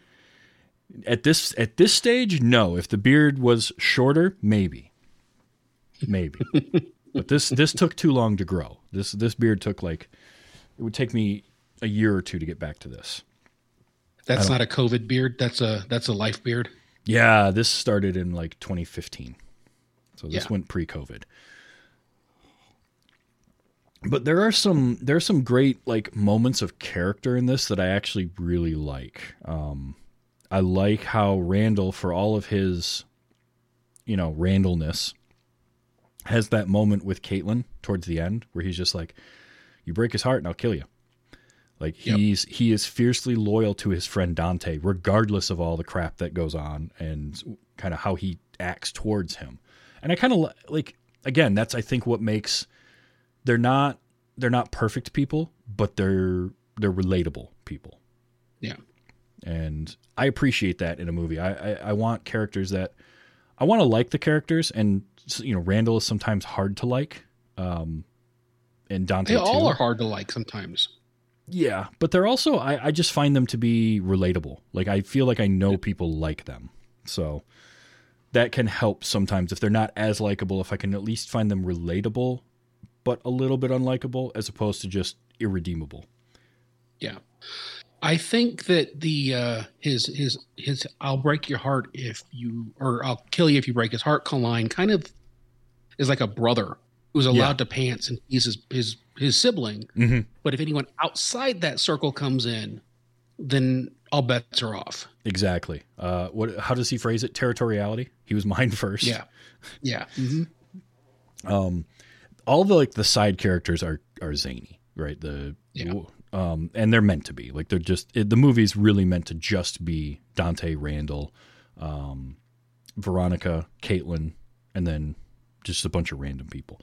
At this at this stage, no. If the beard was shorter, maybe, maybe. but this this took too long to grow. This this beard took like it would take me a year or two to get back to this. That's not a COVID beard. That's a that's a life beard. Yeah, this started in like 2015. So this Yeah. went pre-COVID. But there are some there are some great like moments of character in this that I actually really like. Um I like how Randall for all of his you know, Randallness has that moment with Caitlin towards the end where he's just like you break his heart and I'll kill you. Like Yep. he's he is fiercely loyal to his friend Dante, regardless of all the crap that goes on and kind of how he acts towards him. And I kind of like again, that's I think what makes they're not they're not perfect people, but they're they're relatable people. Yeah. And I appreciate that in a movie. I I, I want characters that I want to like the characters, and you know, Randall is sometimes hard to like. Um, and Dante They all too. are hard to like sometimes. Yeah, but they're also I, I just find them to be relatable. Like I feel like I know people like them. So that can help sometimes if they're not as likable, if I can at least find them relatable but a little bit unlikable as opposed to just irredeemable. Yeah. I think that the uh his his his I'll break your heart if you or I'll kill you if you break his heart line kind of is like a brother who's allowed to pants and he's his his, his sibling. Mm-hmm. But if anyone outside that circle comes in, then all bets are off. Exactly. Uh, what? How does he phrase it? Territoriality. He was mine first. Yeah. Yeah. hmm all the like the side characters are are zany, right? The Yeah. Um, and they're meant to be like they're just it, the movie's really meant to just be Dante Randall, um, Veronica, Caitlin, and then just a bunch of random people.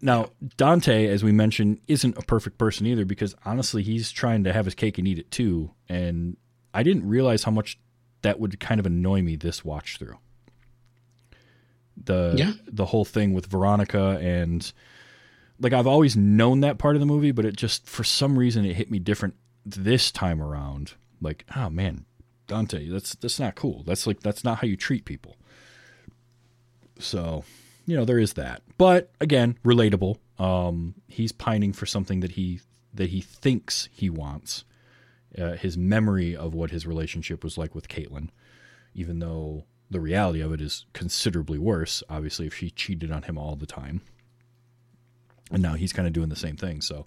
Now Dante, as we mentioned, isn't a perfect person either because honestly, he's trying to have his cake and eat it too, and I didn't realize how much that would kind of annoy me this watch through. The Yeah. the whole thing with Veronica and like I've always known that part of the movie, but it just for some reason it hit me different this time around. Like, oh man, Dante, that's that's not cool. That's like that's not how you treat people. So, you know, there is that. But again, relatable. Um, he's pining for something that he that he thinks he wants. Uh, his memory of what his relationship was like with Caitlin, even though the reality of it is considerably worse. Obviously, if she cheated on him all the time, and now he's kind of doing the same thing. So,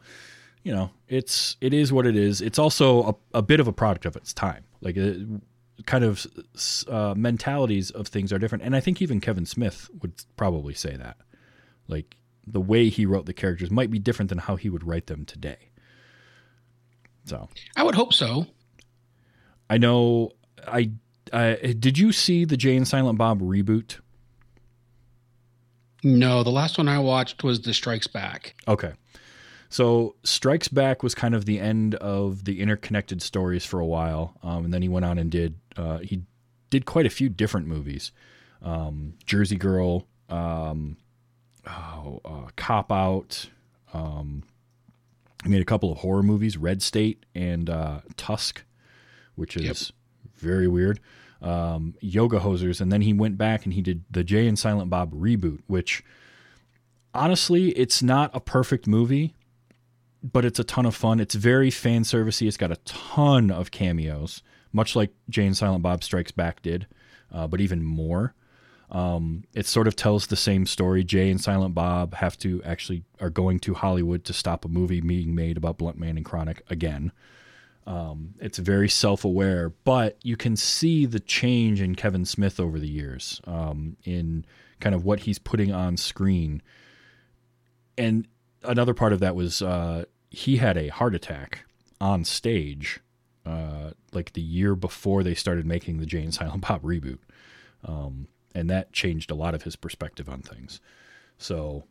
you know, it's it is what it is. It's also a, a bit of a product of its time. Like it, kind of uh, mentalities of things are different, and I think even Kevin Smith would probably say that. Like the way he wrote the characters might be different than how he would write them today. So I would hope so. I know. I, I did you see the Jay and Silent Bob reboot? No, the last one I watched was The Strikes Back. Okay. So Strikes Back was kind of the end of the interconnected stories for a while, um, and then he went on and did uh, he did quite a few different movies, um, Jersey Girl, um, oh, uh, Cop Out. Um, he made a couple of horror movies, Red State and uh, Tusk, which is. Very weird. Um, Yoga Hosers, and then he went back and he did the Jay and Silent Bob reboot, which honestly, it's not a perfect movie, but it's a ton of fun. It's very fan servicey. It's got a ton of cameos, much like Jay and Silent Bob Strikes Back did, uh, but even more. Um, it sort of tells the same story. Jay and Silent Bob have to actually are going to Hollywood to stop a movie being made about Blunt Man and Chronic again. Um, it's very self-aware, but you can see the change in Kevin Smith over the years um, in kind of what he's putting on screen. And another part of that was uh, he had a heart attack on stage, uh, like the year before they started making the Jay and Silent Bob reboot, um, and that changed a lot of his perspective on things. So,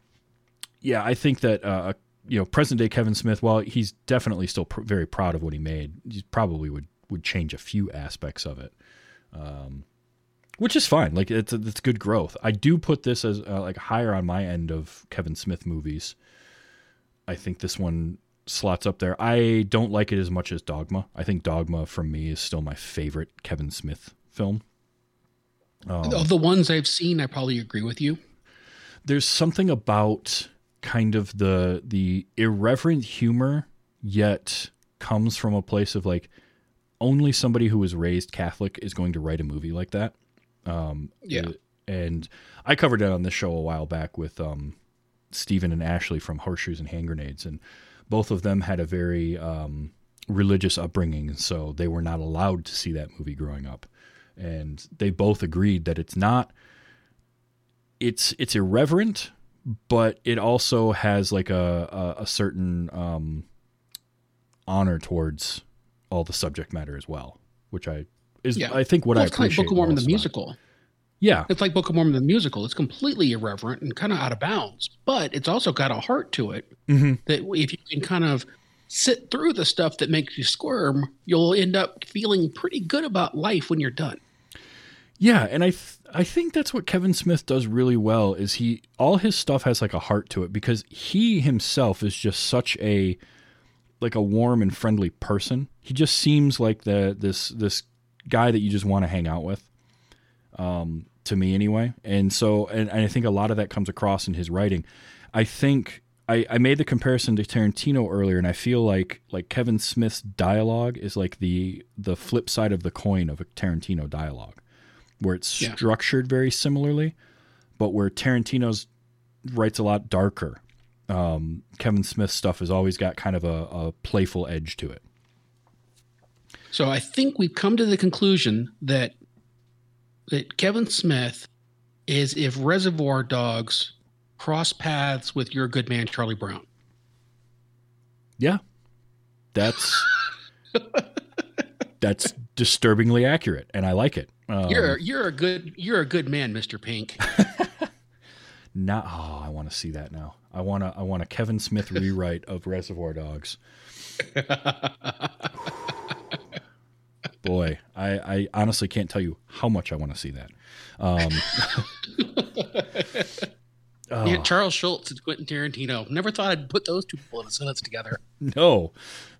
yeah, I think that uh, you know present day Kevin Smith, while he's definitely still pr- very proud of what he made, he probably would would change a few aspects of it. Um, which is fine. Like it's it's good growth. I do put this as uh, like higher on my end of Kevin Smith movies. I think this one slots up there. I don't like it as much as Dogma. I think Dogma from me is still my favorite Kevin Smith film. Um, Of the ones I've seen, I probably agree with you. there's something about kind of the the irreverent humor yet comes from a place of like only somebody who was raised Catholic is going to write a movie like that. Um, Yeah. and I covered it on this show a while back with um, Stephen and Ashley from Horseshoes and Hand Grenades, and both of them had a very um, religious upbringing, so they were not allowed to see that movie growing up. And they both agreed that it's not it's it's irreverent, but it also has like a a, a certain um, honor towards all the subject matter as well, which I is Yeah. I think what Well, I it's like appreciate. Book of Mormon the it. musical. Yeah, It's like Book of Mormon the musical. It's completely irreverent and kind of out of bounds, but it's also got a heart to it Mhm. that if you can kind of sit through the stuff that makes you squirm, you'll end up feeling pretty good about life when you're done. Yeah, and I th- I think that's what Kevin Smith does really well is he all his stuff has like a heart to it because he himself is just such a like a warm and friendly person. He just seems like the this this guy that you just want to hang out with. Um to me anyway. And so and, and I think a lot of that comes across in his writing. I think I, I made the comparison to Tarantino earlier and I feel like like Kevin Smith's dialogue is like the the flip side of the coin of a Tarantino dialogue where it's Yeah. structured very similarly, but where Tarantino's writes a lot darker. Um, Kevin Smith's stuff has always got kind of a, a playful edge to it. So I think we've come to the conclusion that that Kevin Smith is if Reservoir Dogs cross paths with your good man Charlie Brown. Yeah, that's [LAUGHS] that's disturbingly accurate, and I like it. Um, You're you're a good you're a good man, Mr. Pink. [LAUGHS] not. Oh, I want to see that now. I want to. I want a Kevin Smith rewrite of Reservoir Dogs. [LAUGHS] Boy, I, I honestly can't tell you how much I want to see that. Um, [LAUGHS] oh. Yeah, Charles Schulz and Quentin Tarantino. Never thought I'd put those two people in a sentence together. No,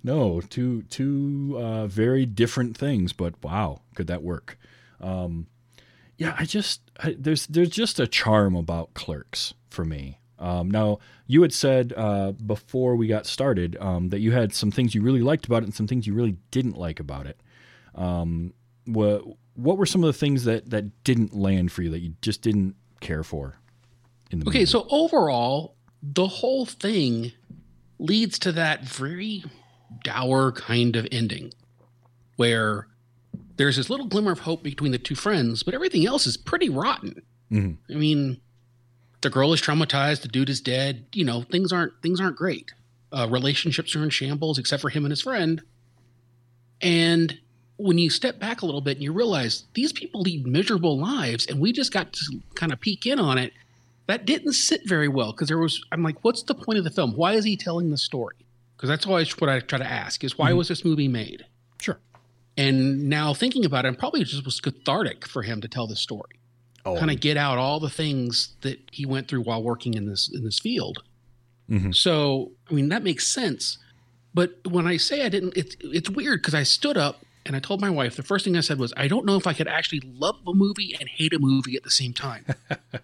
no, two two uh, very different things, but wow, could that work? Um, yeah, I just I, there's there's just a charm about Clerks for me. Um, now you had said uh, before we got started um, that you had some things you really liked about it and some things you really didn't like about it. Um, what what were some of the things that that didn't land for you that you just didn't care for in the Okay, movie? so overall, the whole thing leads to that very dour kind of ending where there's this little glimmer of hope between the two friends, but everything else is pretty rotten. Mhm. I mean, the girl is traumatized, the dude is dead, you know, things aren't things aren't great. Uh, relationships are in shambles except for him and his friend. And when you step back a little bit and you realize these people lead miserable lives and we just got to kind of peek in on it, that didn't sit very well because there was, I'm like, what's the point of the film? Why is he telling the story? Because that's always what I try to ask is why was this movie made? And now thinking about it, it probably just was cathartic for him to tell the story, Oh, kind of get out all the things that he went through while working in this in this field. Mhm. So, I mean, that makes sense. But when I say I didn't, it's it's weird because I stood up and I told my wife the first thing I said was, I don't know if I could actually love a movie and hate a movie at the same time.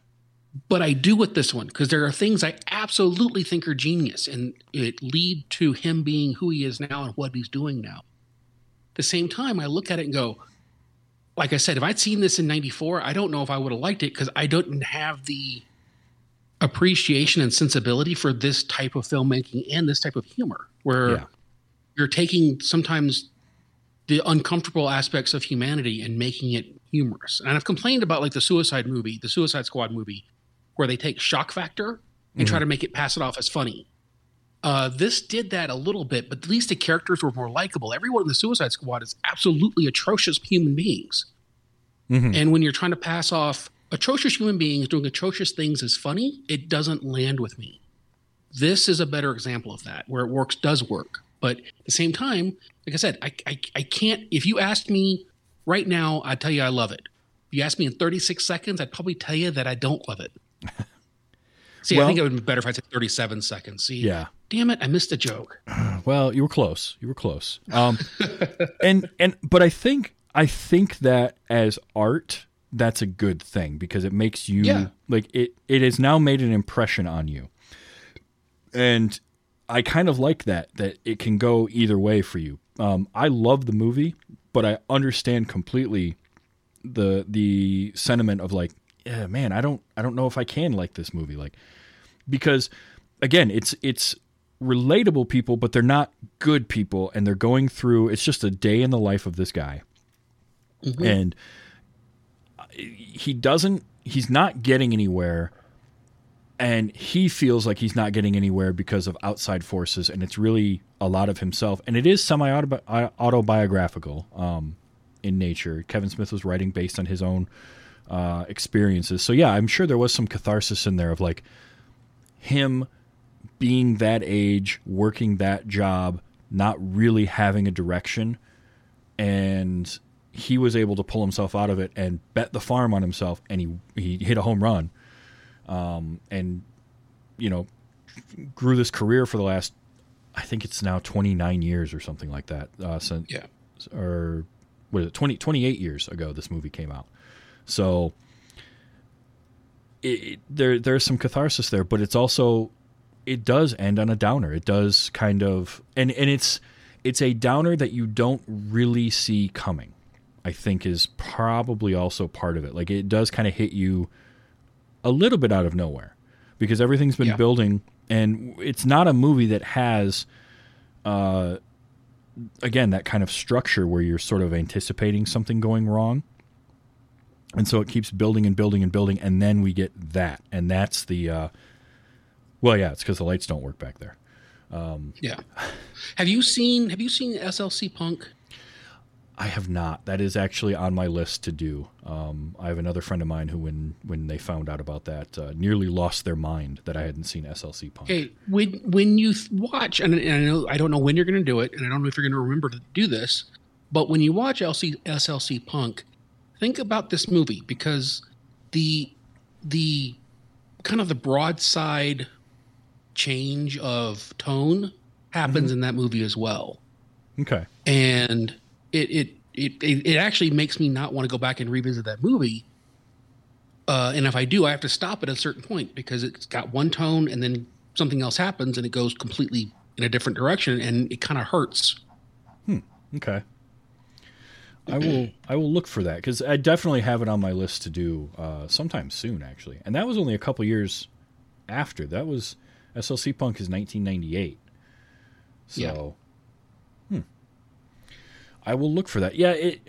[LAUGHS] but I do with this one because there are things I absolutely think are genius and it lead to him being who he is now and what he's doing now. The same time, I look at it and go, like I said, if I'd seen this in '94, I don't know if I would have liked it because I don't have the appreciation and sensibility for this type of filmmaking and this type of humor, where Yeah. you're taking sometimes the uncomfortable aspects of humanity and making it humorous. And I've complained about like the Suicide movie, the Suicide Squad movie, where they take shock factor and try mm-hmm. to make it pass it off as funny. Uh, this did that a little bit, but at least the characters were more likable. Everyone in the Suicide Squad is absolutely atrocious human beings. Mhm. And when you're trying to pass off atrocious human beings doing atrocious things as funny, it doesn't land with me. This is a better example of that, where it works, does work. But at the same time, like I said, I, I, I can't, if you asked me right now, I'd tell you I love it. If you asked me in 36 seconds, I'd probably tell you that I don't love it. [LAUGHS] See, I think it would be better if I said 37 seconds. See, Yeah. Damn it, I missed a joke. [SIGHS] Well, you were close. You were close. Um, [LAUGHS] and and but I think I think that as art, that's a good thing because it makes you Yeah. like it. It has now made an impression on you, and I kind of like that. That it can go either way for you. Um, I love the movie, but I understand completely the the sentiment of like, yeah, man, I don't I don't know if I can like this movie, like because again, it's it's relatable people, but they're not good people, and they're going through. It's just a day in the life of this guy, and he doesn't. He's not getting anywhere, and he feels like he's not getting anywhere because of outside forces, and it's really a lot of himself, and it is semi autobiographical um, in nature. Kevin Smith was writing based on his own uh, experiences, so yeah, I'm sure there was some catharsis in there of like him being that age, working that job, not really having a direction, and he was able to pull himself out of it and bet the farm on himself, and he he hit a home run, um, and you know grew this career for the last, I think it's now 29 years or something like that. Uh, since Yeah. or what is it 20, 28 years ago this movie came out so it, it- there there's some catharsis there but it's also it does end on a downer. It does kind of and and it's it's a downer that you don't really see coming i think is probably also part of it. Like it does kind of hit you a little bit out of nowhere because everything's been Yeah. building and it's not a movie that has uh again that kind of structure where you're sort of anticipating something going wrong. And so it keeps building and building and building and then we get that and that's the uh well yeah it's because the lights don't work back there Yeah. Have you seen Have you seen SLC Punk? i have not that is actually on my list to do um i have another friend of mine who when when they found out about that uh, nearly lost their mind that i hadn't seen slc punk Okay, when when you th- watch, and, and I know I don't know when you're going to do it, and I don't know if you're going to remember to do this, but when you watch LC, SLC Punk, think about this movie because the the kind of the broadside change of tone happens in that movie as well, okay and it it it it, actually makes me not want to go back and revisit that movie. Uh, and if I do, I have to stop at a certain point because it's got one tone, and then something else happens, and it goes completely in a different direction, and it kind of hurts. Okay. I will I will look for that because I definitely have it on my list to do uh, sometime soon actually, and that was only a couple years after. That was SLC Punk is 1998. So, hmm. I will look for that. Yeah, it.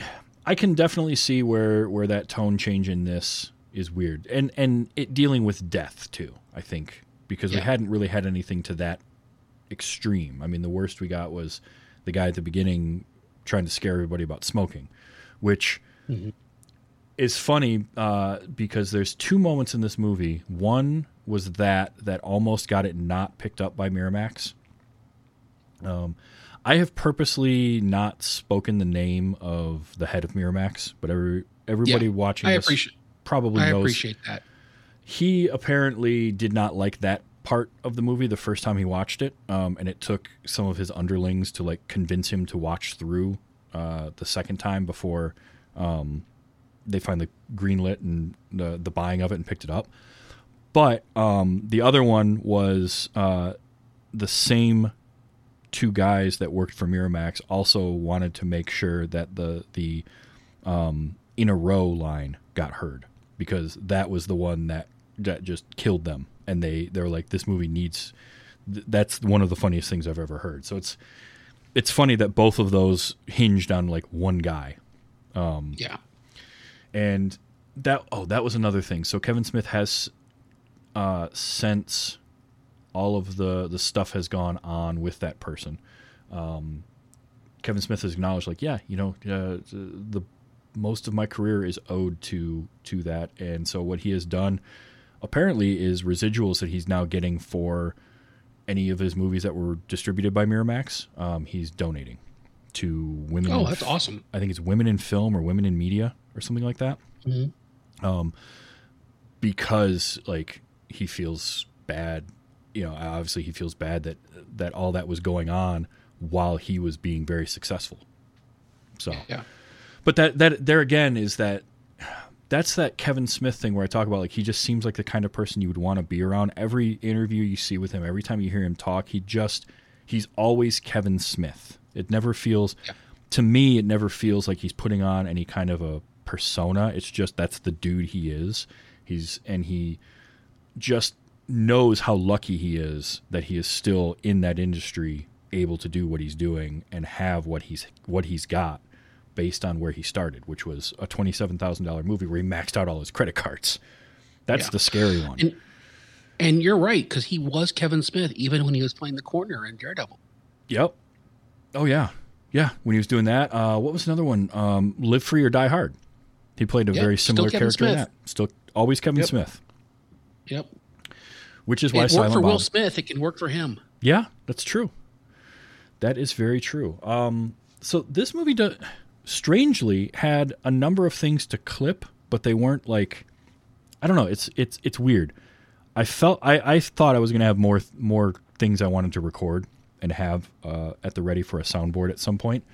I can definitely see where where that tone change in this is weird, and and it dealing with death too. I think because we hadn't really had anything to that extreme. I mean, the worst we got was the guy at the beginning trying to scare everybody about smoking, which is funny uh, because there's two moments in this movie. One was that that almost got it not picked up by Miramax. Um, I have purposely not spoken the name of the head of Miramax, but every everybody Yeah, watching I this appreciate. probably I knows appreciate that. he apparently did not like that part of the movie the first time he watched it um, and it took some of his underlings to like convince him to watch through uh, the second time before um, they finally greenlit and the, the buying of it and picked it up but um, the other one was uh, the same two guys that worked for Miramax also wanted to make sure that the the um, in a row line got heard because that was the one that that just killed them. And they they were like this movie needs th- that's one of the funniest things I've ever heard. So it's it's funny that both of those hinged on like one guy. Yeah. and that oh that was another thing. So kevin smith has uh since all of the the stuff has gone on with that person um kevin smith has acknowledged like yeah you know uh, the most of my career is owed to to that and so what he has done apparently is residuals that he's now getting for any of his movies that were distributed by miramax um, he's donating to women Oh, that's awesome. I think it's women in film or women in media or something like that. Um, because like he feels bad, you know. Obviously, he feels bad that that all that was going on while he was being very successful. So, Yeah. but that that there again is that that's that Kevin Smith thing where I talk about like he just seems like the kind of person you would want to be around. Every interview you see with him, every time you hear him talk, he just he's always Kevin Smith. It never feels to me it never feels like he's putting on any kind of a persona. It's just that's the dude he is. He's and he just knows how lucky he is that he is still in that industry able to do what he's doing and have what he's what he's got based on where he started, which was a twenty-seven thousand dollar movie where he maxed out all his credit cards. That's Yeah. the scary one. And- And you're right because he was Kevin Smith even when he was playing the corner in Daredevil. yep. Oh yeah, yeah. When he was doing that, uh, what was another one? Um, Live Free or Die Hard. He played a Yep, very similar character in that. Still, always Kevin Yep. Smith, Yep. which is why It worked Silent for Will Smith. It can work for him. Yeah, that's true. That is very true. Um, so this movie, do, strangely, had a number of things to clip, but they weren't like. I don't know. It's it's it's weird. I felt I, I thought I was gonna have more more things I wanted to record and have uh, at the ready for a soundboard at some point,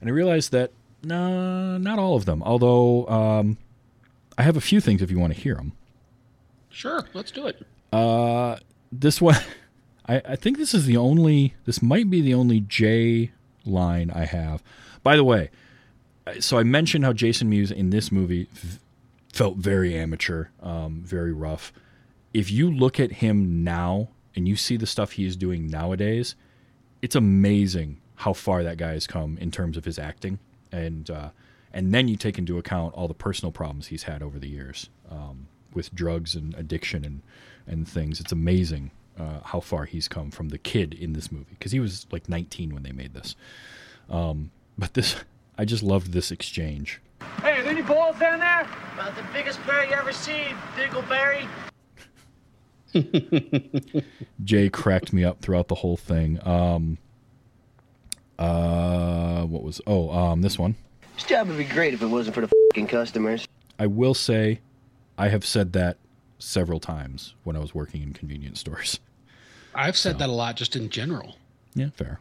and I realized that no, not all of them. Although um, I have a few things if you want to hear them. Sure, let's do it. Uh, this one, [LAUGHS] I, I think this is the only. This might be the only Jay line I have. By the way, so I mentioned how Jason Mewes in this movie f- felt very amateur, um, very rough. If you look at him now and you see the stuff he is doing nowadays, it's amazing how far that guy has come in terms of his acting, and uh, and then you take into account all the personal problems he's had over the years um, with drugs and addiction and and things. It's amazing uh, how far he's come from the kid in this movie because he was like 19 when they made this. Um, but this, [LAUGHS] I just loved this exchange. Hey, are there any balls down there? About the biggest bear you ever seen, Diggleberry. [LAUGHS] Jay cracked me up throughout the whole thing. Um, uh, what was? Oh, um, this one. This job would be great if it wasn't for the fing customers. I will say, I have said that several times when I was working in convenience stores. I've said that a lot just in general. Yeah, fair.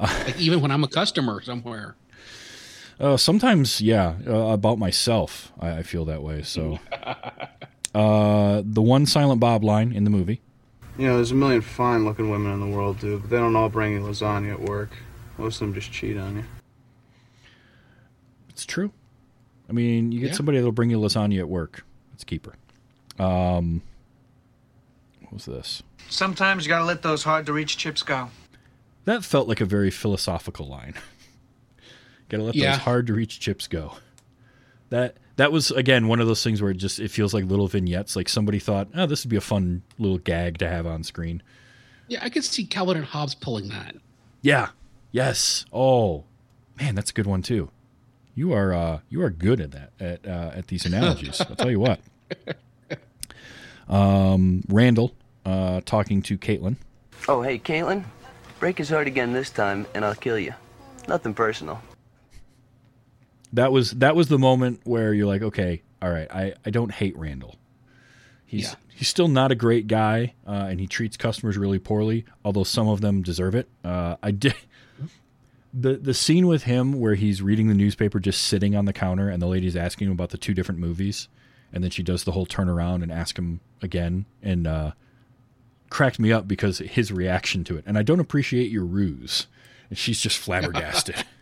Like even when I'm a customer somewhere. Uh, sometimes, yeah, uh, about myself, I, I feel that way. So, [LAUGHS] uh, the one Silent Bob line in the movie. You know, there's a million fine looking women in the world, dude, but they don't all bring you lasagna at work. Most of them just cheat on you. It's true. I mean, you get Yeah. somebody that'll bring you lasagna at work. Let's keep. Um, what was this? Sometimes you gotta let those hard to reach chips go. That felt like a very philosophical line. Gotta let Yeah. those hard to reach chips go. That that was again one of those things where it just it feels like little vignettes. Like somebody thought, oh, this would be a fun little gag to have on screen. Yeah, I could see Calvin and Hobbes pulling that. Yeah. Yes. Oh, Man, that's a good one too. You are uh, you are good at that at uh, at these analogies. I'll tell you what. [LAUGHS] Um, Randall uh, talking to Caitlin. Oh, hey, Caitlin. Break his heart again this time, and I'll kill you. Nothing personal. That was that was the moment where you're like, okay, all right, I, I don't hate Randall. He's Yeah. he's still not a great guy, uh, and he treats customers really poorly. Although some of them deserve it. Uh, I did the the scene with him where he's reading the newspaper, just sitting on the counter, and the lady's asking him about the two different movies, and then she does the whole turnaround and ask him again, and uh, cracked me up because his reaction to it. And I don't appreciate your ruse. And she's just flabbergasted. [LAUGHS]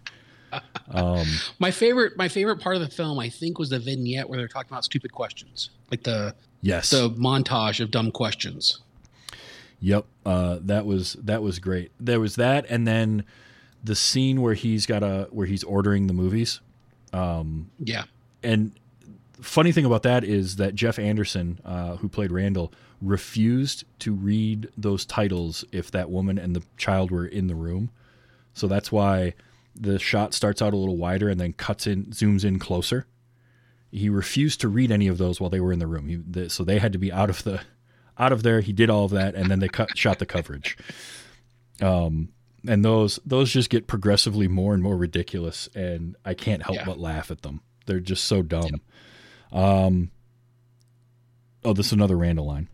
My favorite, my favorite part of the film, I think, was the vignette where they're talking about stupid questions, like the yes. the montage of dumb questions. Yep, uh, that was that was great. There was that, and then the scene where he's got a where he's ordering the movies. Yeah, And funny thing about that is that Jeff Anderson, uh, who played Randall, refused to read those titles if that woman and the child were in the room. So that's why the shot starts out a little wider and then cuts in, zooms in closer. He refused to read any of those while they were in the room. He, the, so they had to be out of the out of there. He did all of that, and then they cut shot the coverage. Um, and those those just get progressively more and more ridiculous, and I can't help Yeah. but laugh at them. They're just so dumb. Um, oh, this is another Randall line.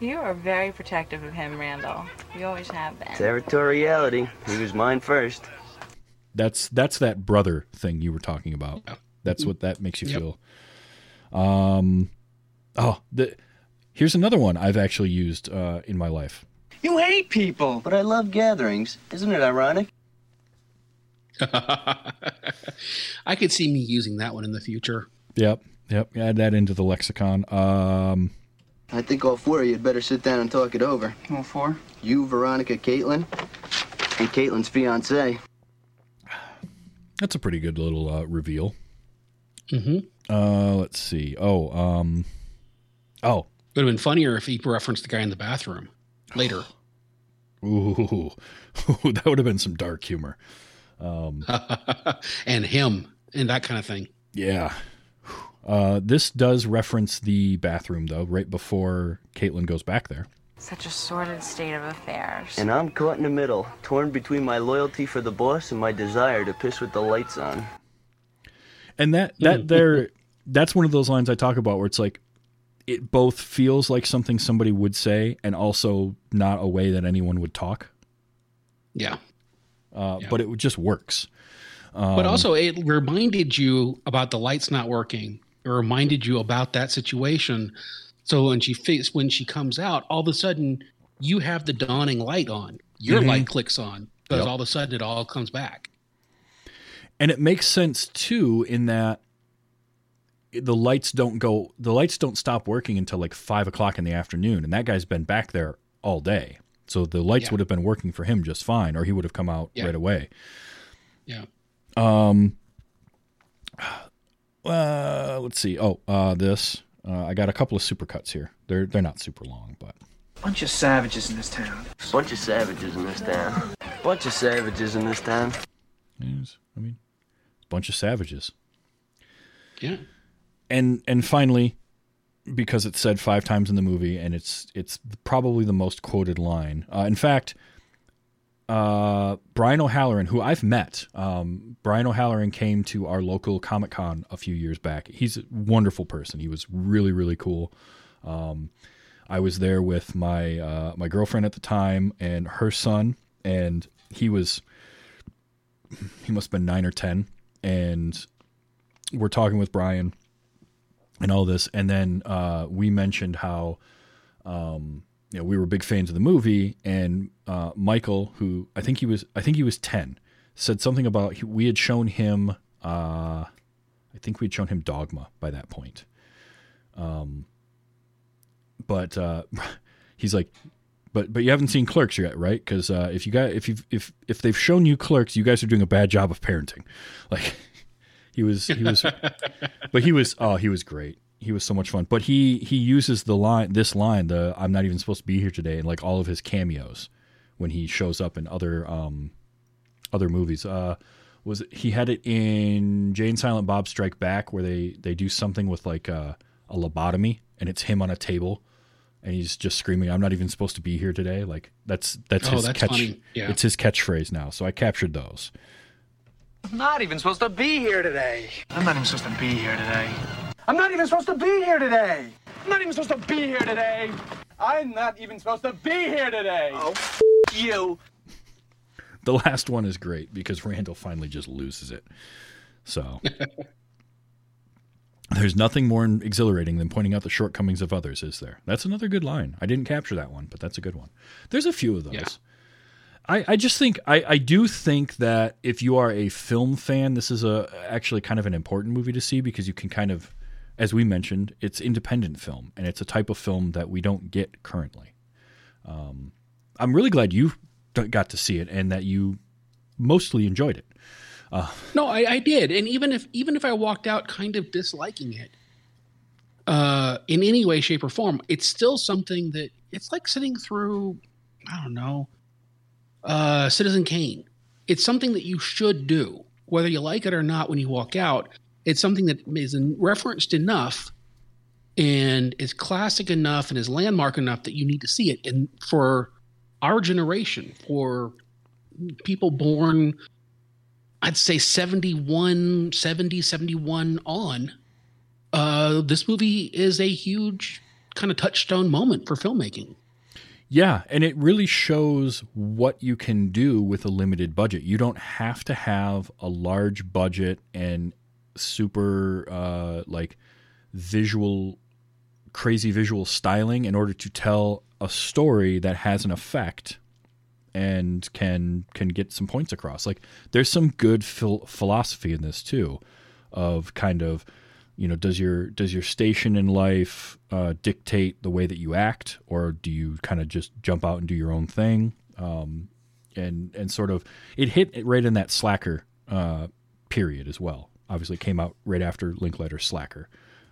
You are very protective of him, Randall. You always have been. Territoriality. He was mine first. That's that's that brother thing you were talking about. Yeah. That's what that makes you Yep. feel. Um, oh, the here's another one I've actually used uh, in my life. You hate people. But I love gatherings. Isn't it ironic? [LAUGHS] I could see me using that one in the future. Yep, yep. Add that into the lexicon. Um, I think all four of you had better sit down and talk it over. All four? You, Veronica, Caitlin, and Caitlin's fiance. that's a pretty good little uh, reveal. Mm-hmm. Uh, let's see. Oh, um, oh, It Would have been funnier if he referenced the guy in the bathroom later. [LAUGHS] ooh, that would have been some dark humor. [LAUGHS] and him and that kind of thing. Yeah. Uh, this does reference the bathroom though, right before Caitlin goes back there. Such a sordid state of affairs. And I'm caught in the middle, torn between my loyalty for the boss and my desire to piss with the lights on. And that that there, that's one of those lines I talk about where it's like, it both feels like something somebody would say, and also not a way that anyone would talk. Yeah. Uh, Yeah. But it just works. but also, it reminded you about the lights not working. It reminded you about that situation. So when she face when she comes out, all of a sudden you have the dawning light on. Your light clicks on because Yep. all of a sudden it all comes back. and it makes sense too in that the lights don't go the lights don't stop working until like five o'clock in the afternoon and that guy's been back there all day so the lights Yeah. would have been working for him just fine or he would have come out Yeah. right away Yeah. um [SIGHS] uh, let's see oh uh, this uh, i got a couple of supercuts here they're they're not super long but Bunch of savages in this town. Bunch of savages in this town. Bunch of savages in this town. yes, i mean bunch of savages Yeah. And and finally because it's said five times in the movie and it's it's probably the most quoted line. Uh, in fact uh, brian o'halloran who i've met um, brian o'halloran came to our local comic-con a few years back. He's a wonderful person. He was really really cool. Um, i was there with my uh, my girlfriend at the time and her son and he was he must have been nine or ten and we're talking with brian and all this. And then uh, we mentioned how um, you know we were big fans of the movie and uh, michael who i think he was i think he was 10 said something about he, we had shown him uh, i think we'd shown him dogma by that point. Um, but uh, [LAUGHS] he's like but but you haven't seen clerks yet right? Because uh, if you got if you if if they've shown you clerks you guys are doing a bad job of parenting. [LAUGHS] Like he was he was [LAUGHS] but he was oh he was great. He was so much fun. But he he uses the line this line the i'm not even supposed to be here today and like all of his cameos when he shows up in other um other movies. Uh was he had it in Jay and Silent Bob Strike Back where they they do something with like a, a lobotomy and it's him on a table and he's just screaming I'm not even supposed to be here today. Like that's that's Oh, his that's catch. Yeah. it's his catchphrase now. So I captured those I'm not even supposed to be here today. I'm not even supposed to be here today. I'm not even supposed to be here today. I'm not even supposed to be here today. I'm not even supposed to be here today. Oh, f- you. the last one is great because Randall finally just loses it so [LAUGHS] There's nothing more exhilarating than pointing out the shortcomings of others, is there? That's another good line. I didn't capture that one, but that's a good one. There's a few of those. Yeah. I, I just think I, I do think that if you are a film fan, this is a actually kind of an important movie to see because you can kind of, as we mentioned, it's independent film and it's a type of film that we don't get currently. Um, I'm really glad you got to see it and that you mostly enjoyed it. No, I, I did, and even if even if I walked out kind of disliking it, uh, in any way, shape, or form, it's still something that it's like sitting through. I don't know, uh, Citizen Kane. It's something that you should do, whether you like it or not. When you walk out, it's something that is referenced enough and is classic enough and is landmark enough that you need to see it. And for our generation, for people born I'd say 71, 70, 71 on, uh, this movie is a huge kind of touchstone moment for filmmaking. Yeah, and it really shows what you can do with a limited budget. You don't have to have a large budget and super uh, like visual, crazy visual styling in order to tell a story that has an effect and can can get some points across. Like there's some good phil- philosophy in this too, of kind of you know does your does your station in life uh, dictate the way that you act or do you kind of just jump out and do your own thing? Um, and and sort of it hit right in that slacker uh, period as well. Obviously came out right after Linklater's slacker.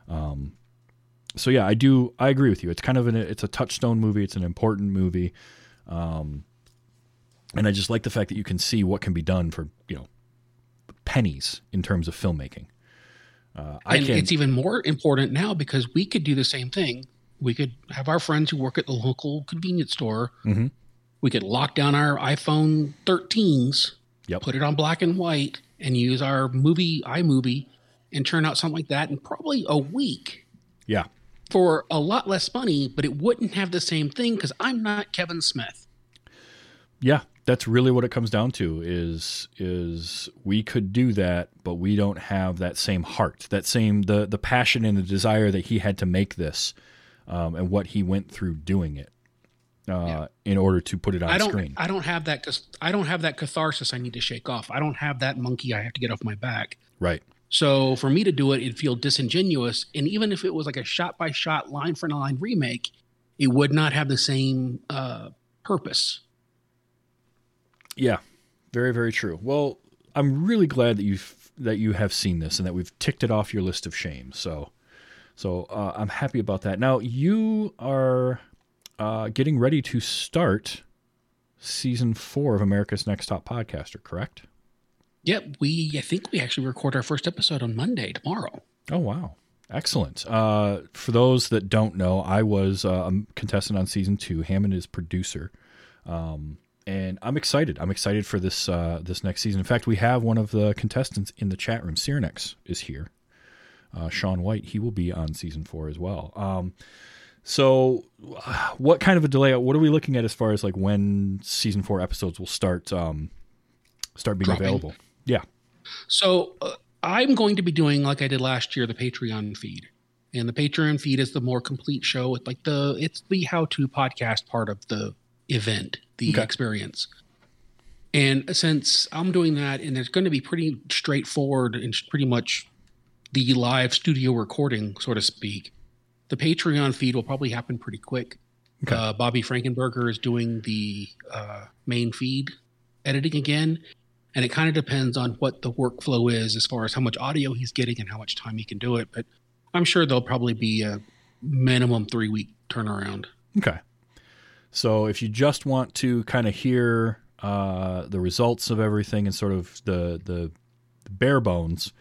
Um, so yeah I do I agree with you. It's kind of an it's a touchstone movie. It's an important movie. Um, and I just like the fact that you can see what can be done for you know pennies in terms of filmmaking uh, I and can it's even more important now because we could do the same thing. We could have our friends who work at the local convenience store. Mhm. We could lock down our iPhone 13s, Yep. put it on black and white, and use our movie iMovie and turn out something like that in probably a week yeah for a lot less money, but it wouldn't have the same thing because I'm not Kevin Smith. Yeah, that's really what it comes down to is is we could do that, but we don't have that same heart, that same the the passion and the desire that he had to make this, um, and what he went through doing it, uh, in order to put it on I don't. screen. I don't have that. I don't have that catharsis. I need to shake off. I don't have that monkey. I have to get off my back. right. So for me to do it, it'd feel disingenuous. And even if it was like a shot by shot, line for line remake, it would not have the same uh, purpose. Yeah, very very true. Well, I'm really glad that you that you have seen this and that we've ticked it off your list of shame. So, so uh, I'm happy about that. Now you are uh, getting ready to start season four of America's Next Top Podcaster, correct? Yep, we. I think we actually record our first episode on Monday tomorrow. Oh wow, excellent. Uh, for those that don't know, I was uh, a contestant on season two. Hammond is producer, um, and I'm excited. I'm excited for this uh, this next season. In fact, we have one of the contestants in the chat room. Cyrenex is here. Uh, Sean White, he will be on season four as well. Um, so, uh, what kind of a delay? What are we looking at as far as like when season four episodes will start um, start being Dropping. available? Yeah. So uh, I'm going to be doing like I did last year, the Patreon feed, and the Patreon feed is the more complete show. With like the it's the how to podcast part of the event, the Okay. experience. And since I'm doing that, and it's going to be pretty straightforward and pretty much the live studio recording, so to speak, the Patreon feed will probably happen pretty quick. Okay. Uh, Bobby Frankenberger is doing the uh, main feed editing again, and it kind of depends on what the workflow is as far as how much audio he's getting and how much time he can do it. But I'm sure there'll probably be a minimum three week turnaround. Okay. So if you just want to kind of hear uh, the results of everything and sort of the the bare bones.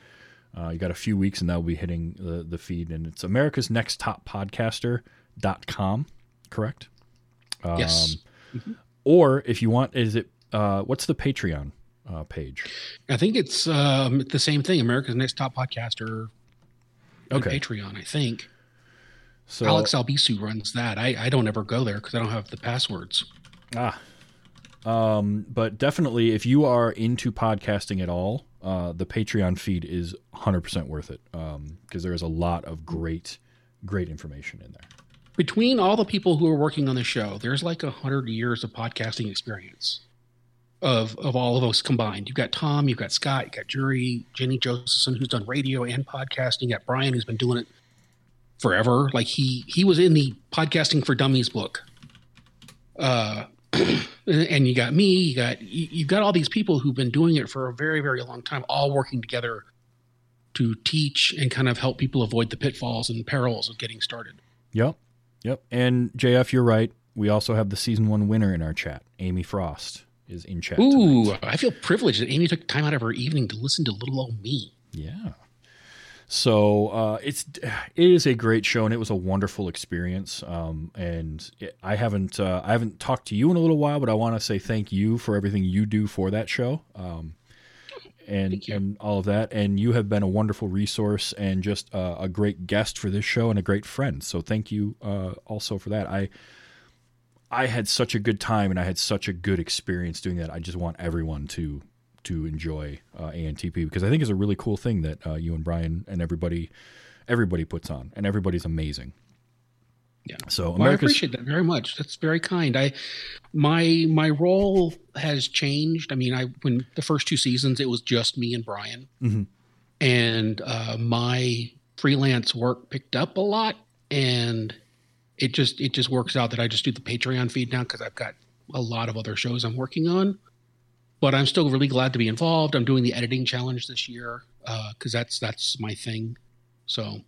Uh, you got a few weeks and that'll be hitting the, the feed. And it's America's Next Top Podcaster.com, correct? yes. Um, Or if you want, is it, uh, what's the Patreon uh, page? I think it's um, the same thing. America's Next Top Podcaster. Okay. Patreon, I think. So, Alex Albisu runs that. I, I don't ever go there because I don't have the passwords. Ah. Um, but definitely, if you are into podcasting at all, uh, the Patreon feed is 100% worth it because there is a lot of great, great information in there. Between all the people who are working on the show, there's like a hundred years of podcasting experience of of all of us combined. You've got Tom, you've got Scott, you've got Jury, Jenny Josephson, who's done radio and podcasting. You got Brian, who's been doing it forever. Like he he was in the podcasting for dummies book. Uh, [CLEARS THROAT] and you got me. You got you, you've got all these people who've been doing it for a very very long time, all working together to teach and kind of help people avoid the pitfalls and perils of getting started. Yep. Yep. And JF, you're right. We also have the season one winner in our chat. Amy Frost is in chat. Ooh, tonight. I feel privileged that Amy took time out of her evening to listen to little old me. Yeah. So uh, it's it is a great show and it was a wonderful experience. Um, and it, I haven't uh, I haven't talked to you in a little while, but I want to say thank you for everything you do for that show. Um, and and all of that, and you have been a wonderful resource and just uh, a great guest for this show and a great friend. So thank you uh, also for that. I I had such a good time and I had such a good experience doing that. I just want everyone to to enjoy uh, ANTP because I think it's a really cool thing that uh, you and Brian and everybody everybody puts on, and everybody's amazing. Yeah. So Well, I appreciate that very much. That's very kind. I my my role has changed. I mean, I when the first two seasons it was just me and Brian, Mhm. and uh, my freelance work picked up a lot, and it just it just works out that I just do the Patreon feed now because I've got a lot of other shows I'm working on. But I'm still really glad to be involved. I'm doing the editing challenge this year because that's that's my thing. So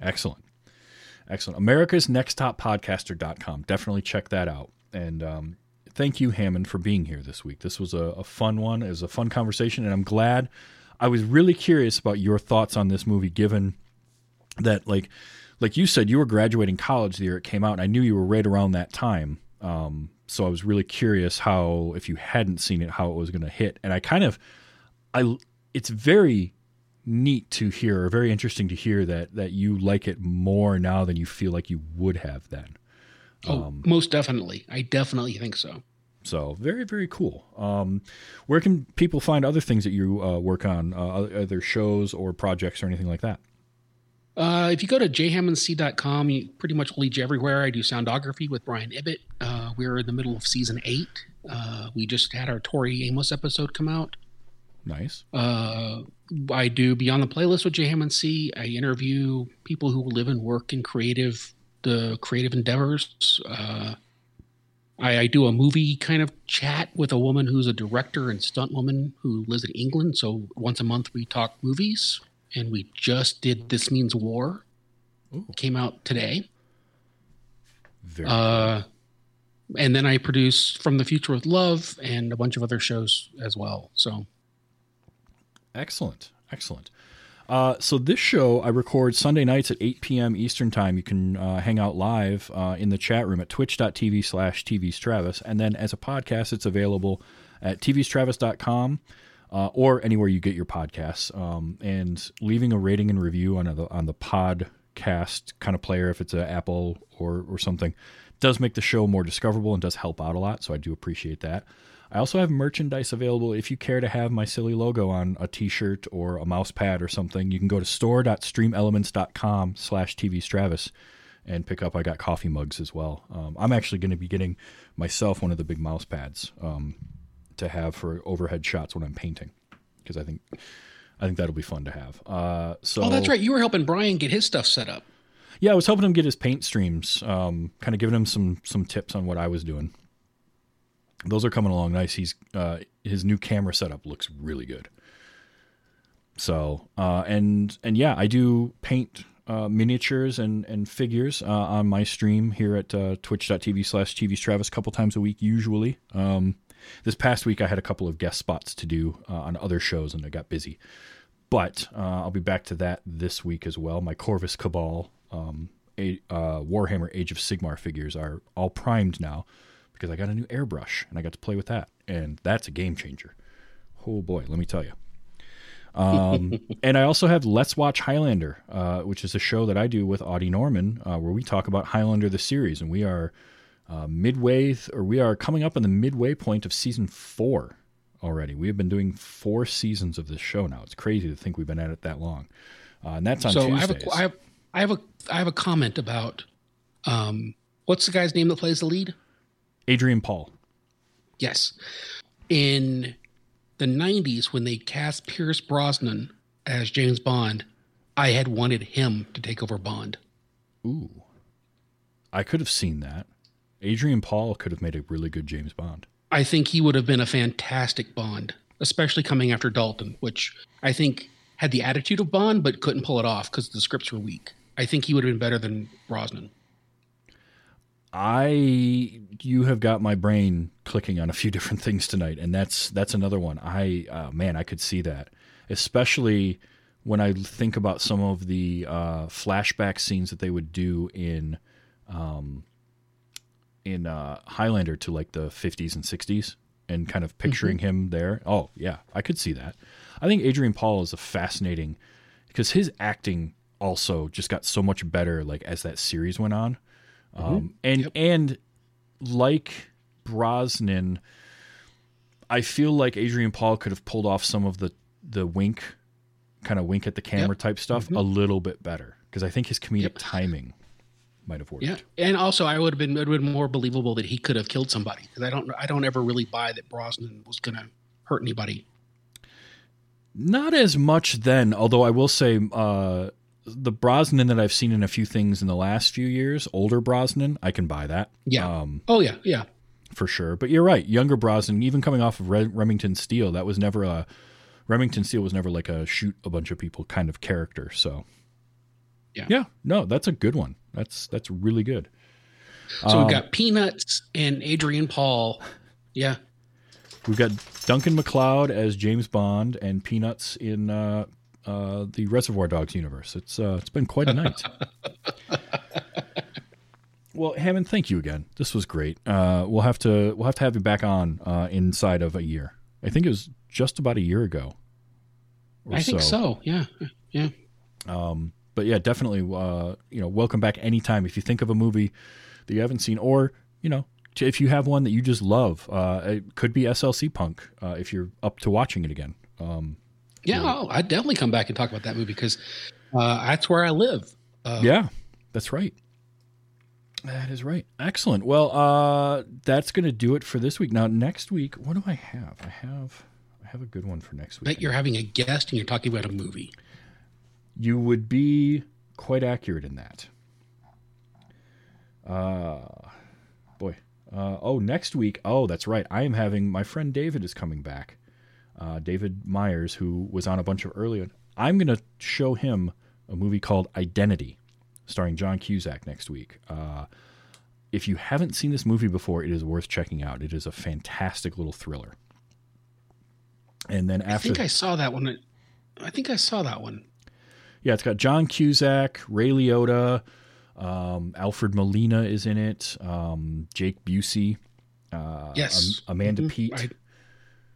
Excellent. Excellent. America's Next Top Podcaster.com. Definitely check that out. And um, thank you, Hammond, for being here this week. This was a, a fun one. It was a fun conversation, and I'm glad. I was really curious about your thoughts on this movie, given that, like, like you said, you were graduating college the year it came out, and I knew you were right around that time. Um, so I was really curious how, if you hadn't seen it, how it was going to hit. And I kind of, I, it's very neat to hear, or very interesting to hear that that you like it more now than you feel like you would have then. oh, Um, most definitely, I definitely think so. So very very cool. Um, where can people find other things that you uh, work on, uh, other shows or projects or anything like that? Uh, if you go to jhammondc.com, you pretty much lead you everywhere. I do soundography with Brian Ibbott. Uh, we're in the middle of season eight. Uh, we just had our Tori Amos episode come out. Nice. Uh, I do Beyond the Playlist with J Hammond C. I interview people who live and work in creative, the creative endeavors. Uh, I, I do a movie kind of chat with a woman who's a director and stunt woman who lives in England. So once a month we talk movies, and we just did This Means War. Ooh. Came out today. Very. Uh, and then I produce From the Future with Love and a bunch of other shows as well. So Excellent. Excellent. Uh, so this show I record Sunday nights at 8 p.m. Eastern time. You can uh, hang out live uh, in the chat room at twitch.tv slash tvstravis. And then as a podcast, it's available at tvstravis.com uh, or anywhere you get your podcasts. Um, and leaving a rating and review on, a, on the podcast kind of player, if it's an Apple or, or something, does make the show more discoverable and does help out a lot. So I do appreciate that. I also have merchandise available if you care to have my silly logo on a t-shirt or a mouse pad or something. You can go to store.streamelements.com slash tvstravis and pick up. I got coffee mugs as well. Um, I'm actually going to be getting myself one of the big mouse pads um, to have for overhead shots when I'm painting because I think I think that'll be fun to have. Uh, so Oh, that's right. You were helping Brian get his stuff set up. yeah, I was helping him get his paint streams, um, kind of giving him some some tips on what I was doing. Those are coming along nice. He's uh, his new camera setup looks really good. So uh, and and yeah, I do paint uh, miniatures and and figures uh, on my stream here at uh, twitch.tv slash tvstravis a couple times a week usually. Um, this past week I had a couple of guest spots to do uh, on other shows, and I got busy. But uh, I'll be back to that this week as well. My Corvus Cabal, um, a, uh, Warhammer Age of Sigmar figures are all primed now because I got a new airbrush and I got to play with that, and that's a game changer. Oh boy, let me tell you. Um, [LAUGHS] and I also have Let's Watch Highlander, uh, which is a show that I do with Audie Norman, uh, where we talk about Highlander the series, and we are uh, midway, th- or we are coming up on the midway point of season four already. We have been doing four seasons of this show now. It's crazy to think we've been at it that long, uh, and that's on so I have, a, I have I have a I have a comment about um what's the guy's name that plays the lead? Adrian Paul. Yes. In the 90s, when they cast Pierce Brosnan as James Bond, I had wanted him to take over Bond. Ooh, I could have seen that. Adrian Paul could have made a really good James Bond. I think he would have been a fantastic Bond, especially coming after Dalton, which I think had the attitude of Bond but couldn't pull it off because the scripts were weak. I think he would have been better than Brosnan. I you have got my brain clicking on a few [LAUGHS] different things tonight, and that's that's another one. I uh, man, I could see that, especially when I think about some of the uh, flashback scenes that they would do in um, in uh, Highlander to like the 50s and 60s, and kind of picturing him there. Oh yeah, I could see that. I think Adrian Paul is a fascinating because his acting also just got so much better like as that series went on. Um, and and like Brosnan, I feel like Adrian Paul could have pulled off some of the the wink, kind of wink at the camera Yep. type stuff a little bit better because I think his comedic timing might have worked. Yeah, and also I would have been it would have been more believable that he could have killed somebody because I don't I don't ever really buy that Brosnan was going to hurt anybody. Not as much then, although I will say uh, the Brosnan that I've seen in a few things in the last few years, older Brosnan, I can buy that. Yeah. Um, oh yeah, yeah. for sure. But you're right, younger Brosnan, even coming off of Re- Remington Steele, that was never a Remington Steele was never like a shoot a bunch of people kind of character. So Yeah. yeah, no, that's a good one. That's that's really good. So Um, we've got Peanuts and Adrian Paul. Yeah. We've got Duncan MacLeod as James Bond and Peanuts in uh, uh, the Reservoir Dogs universe. It's uh, it's been quite a night. [LAUGHS] well, Hammond, thank you again. This was great. Uh, we'll have to we'll have to have you back on uh, inside of a year. I think it was just about a year ago. I think so. Yeah. Yeah. Um, but yeah, definitely. Uh, you know, welcome back anytime. If you think of a movie that you haven't seen, or you know, if you have one that you just love, uh, it could be SLC Punk. Uh, if you're up to watching it again. Um, Yeah, I'll, I'd definitely come back and talk about that movie because uh, that's where I live. Uh, yeah, that's right. That is right. Excellent. Well, uh, that's going to do it for this week. Now, next week, what do I have? I have I have a good one for next week. That you're having a guest and you're talking about a movie. You would be quite accurate in that. Uh, boy. Uh, oh, next week. Oh, that's right. I am having my friend David is coming back. Uh, David Myers, who was on a bunch of earlier. I'm going to show him a movie called Identity, starring John Cusack next week. Uh, if you haven't seen this movie before, it is worth checking out. It is a fantastic little thriller. And then after, I think I saw that one. I think I saw that one. Yeah, it's got John Cusack, Ray Liotta, um, Alfred Molina is in it, um, Jake Busey, uh, Yes. Am- Amanda Mhm. Peet, I-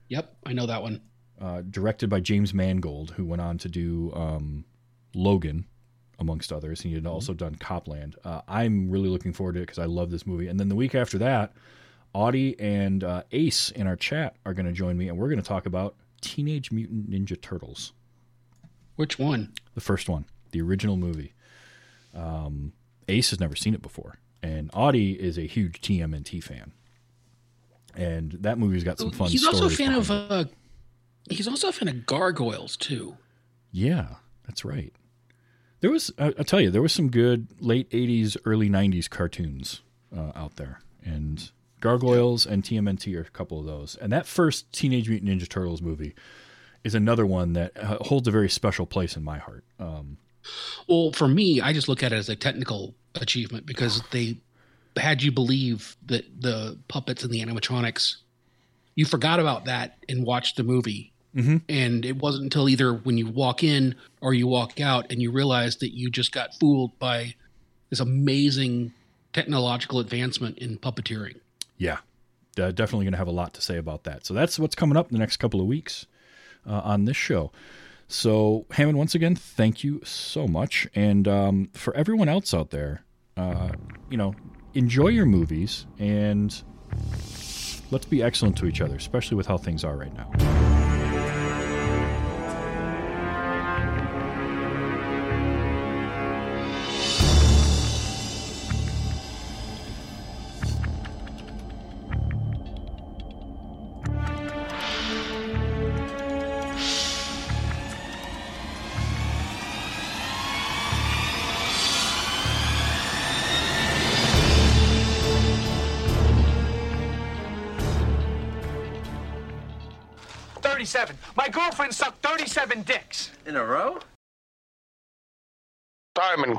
yep, I know that one. uh, directed by James Mangold, who went on to do um, Logan, amongst others. and He had also done Cop Land. Uh, I'm really looking forward to it because I love this movie. And then the week after that, Audie and uh, Ace in our chat are going to join me, and we're going to talk about Teenage Mutant Ninja Turtles. Which one? the first one, the original movie. Um, Ace has never seen it before, and Audie is a huge TMNT fan, and that movie's got some fun. he's also a fan of. Uh, he's also a fan of gargoyles too. yeah, that's right. There was, I, I'll tell you, there was some good late '80s, early '90s cartoons uh, out there, and Gargoyles and TMNT are a couple of those. And that first Teenage Mutant Ninja Turtles movie is another one that uh, holds a very special place in my heart. Um, Well, for me, I just look at it as a technical achievement because they had you believe that the puppets and the animatronics you forgot about that and watched the movie. Mhm. And it wasn't until either when you walk in or you walk out and you realize that you just got fooled by this amazing technological advancement in puppeteering. Yeah, uh, definitely going to have a lot to say about that. So that's what's coming up in the next couple of weeks uh, on this show. So Hammond, once again, thank you so much, and um, for everyone else out there, uh, you know, enjoy your movies and let's be excellent to each other, especially with how things are right now.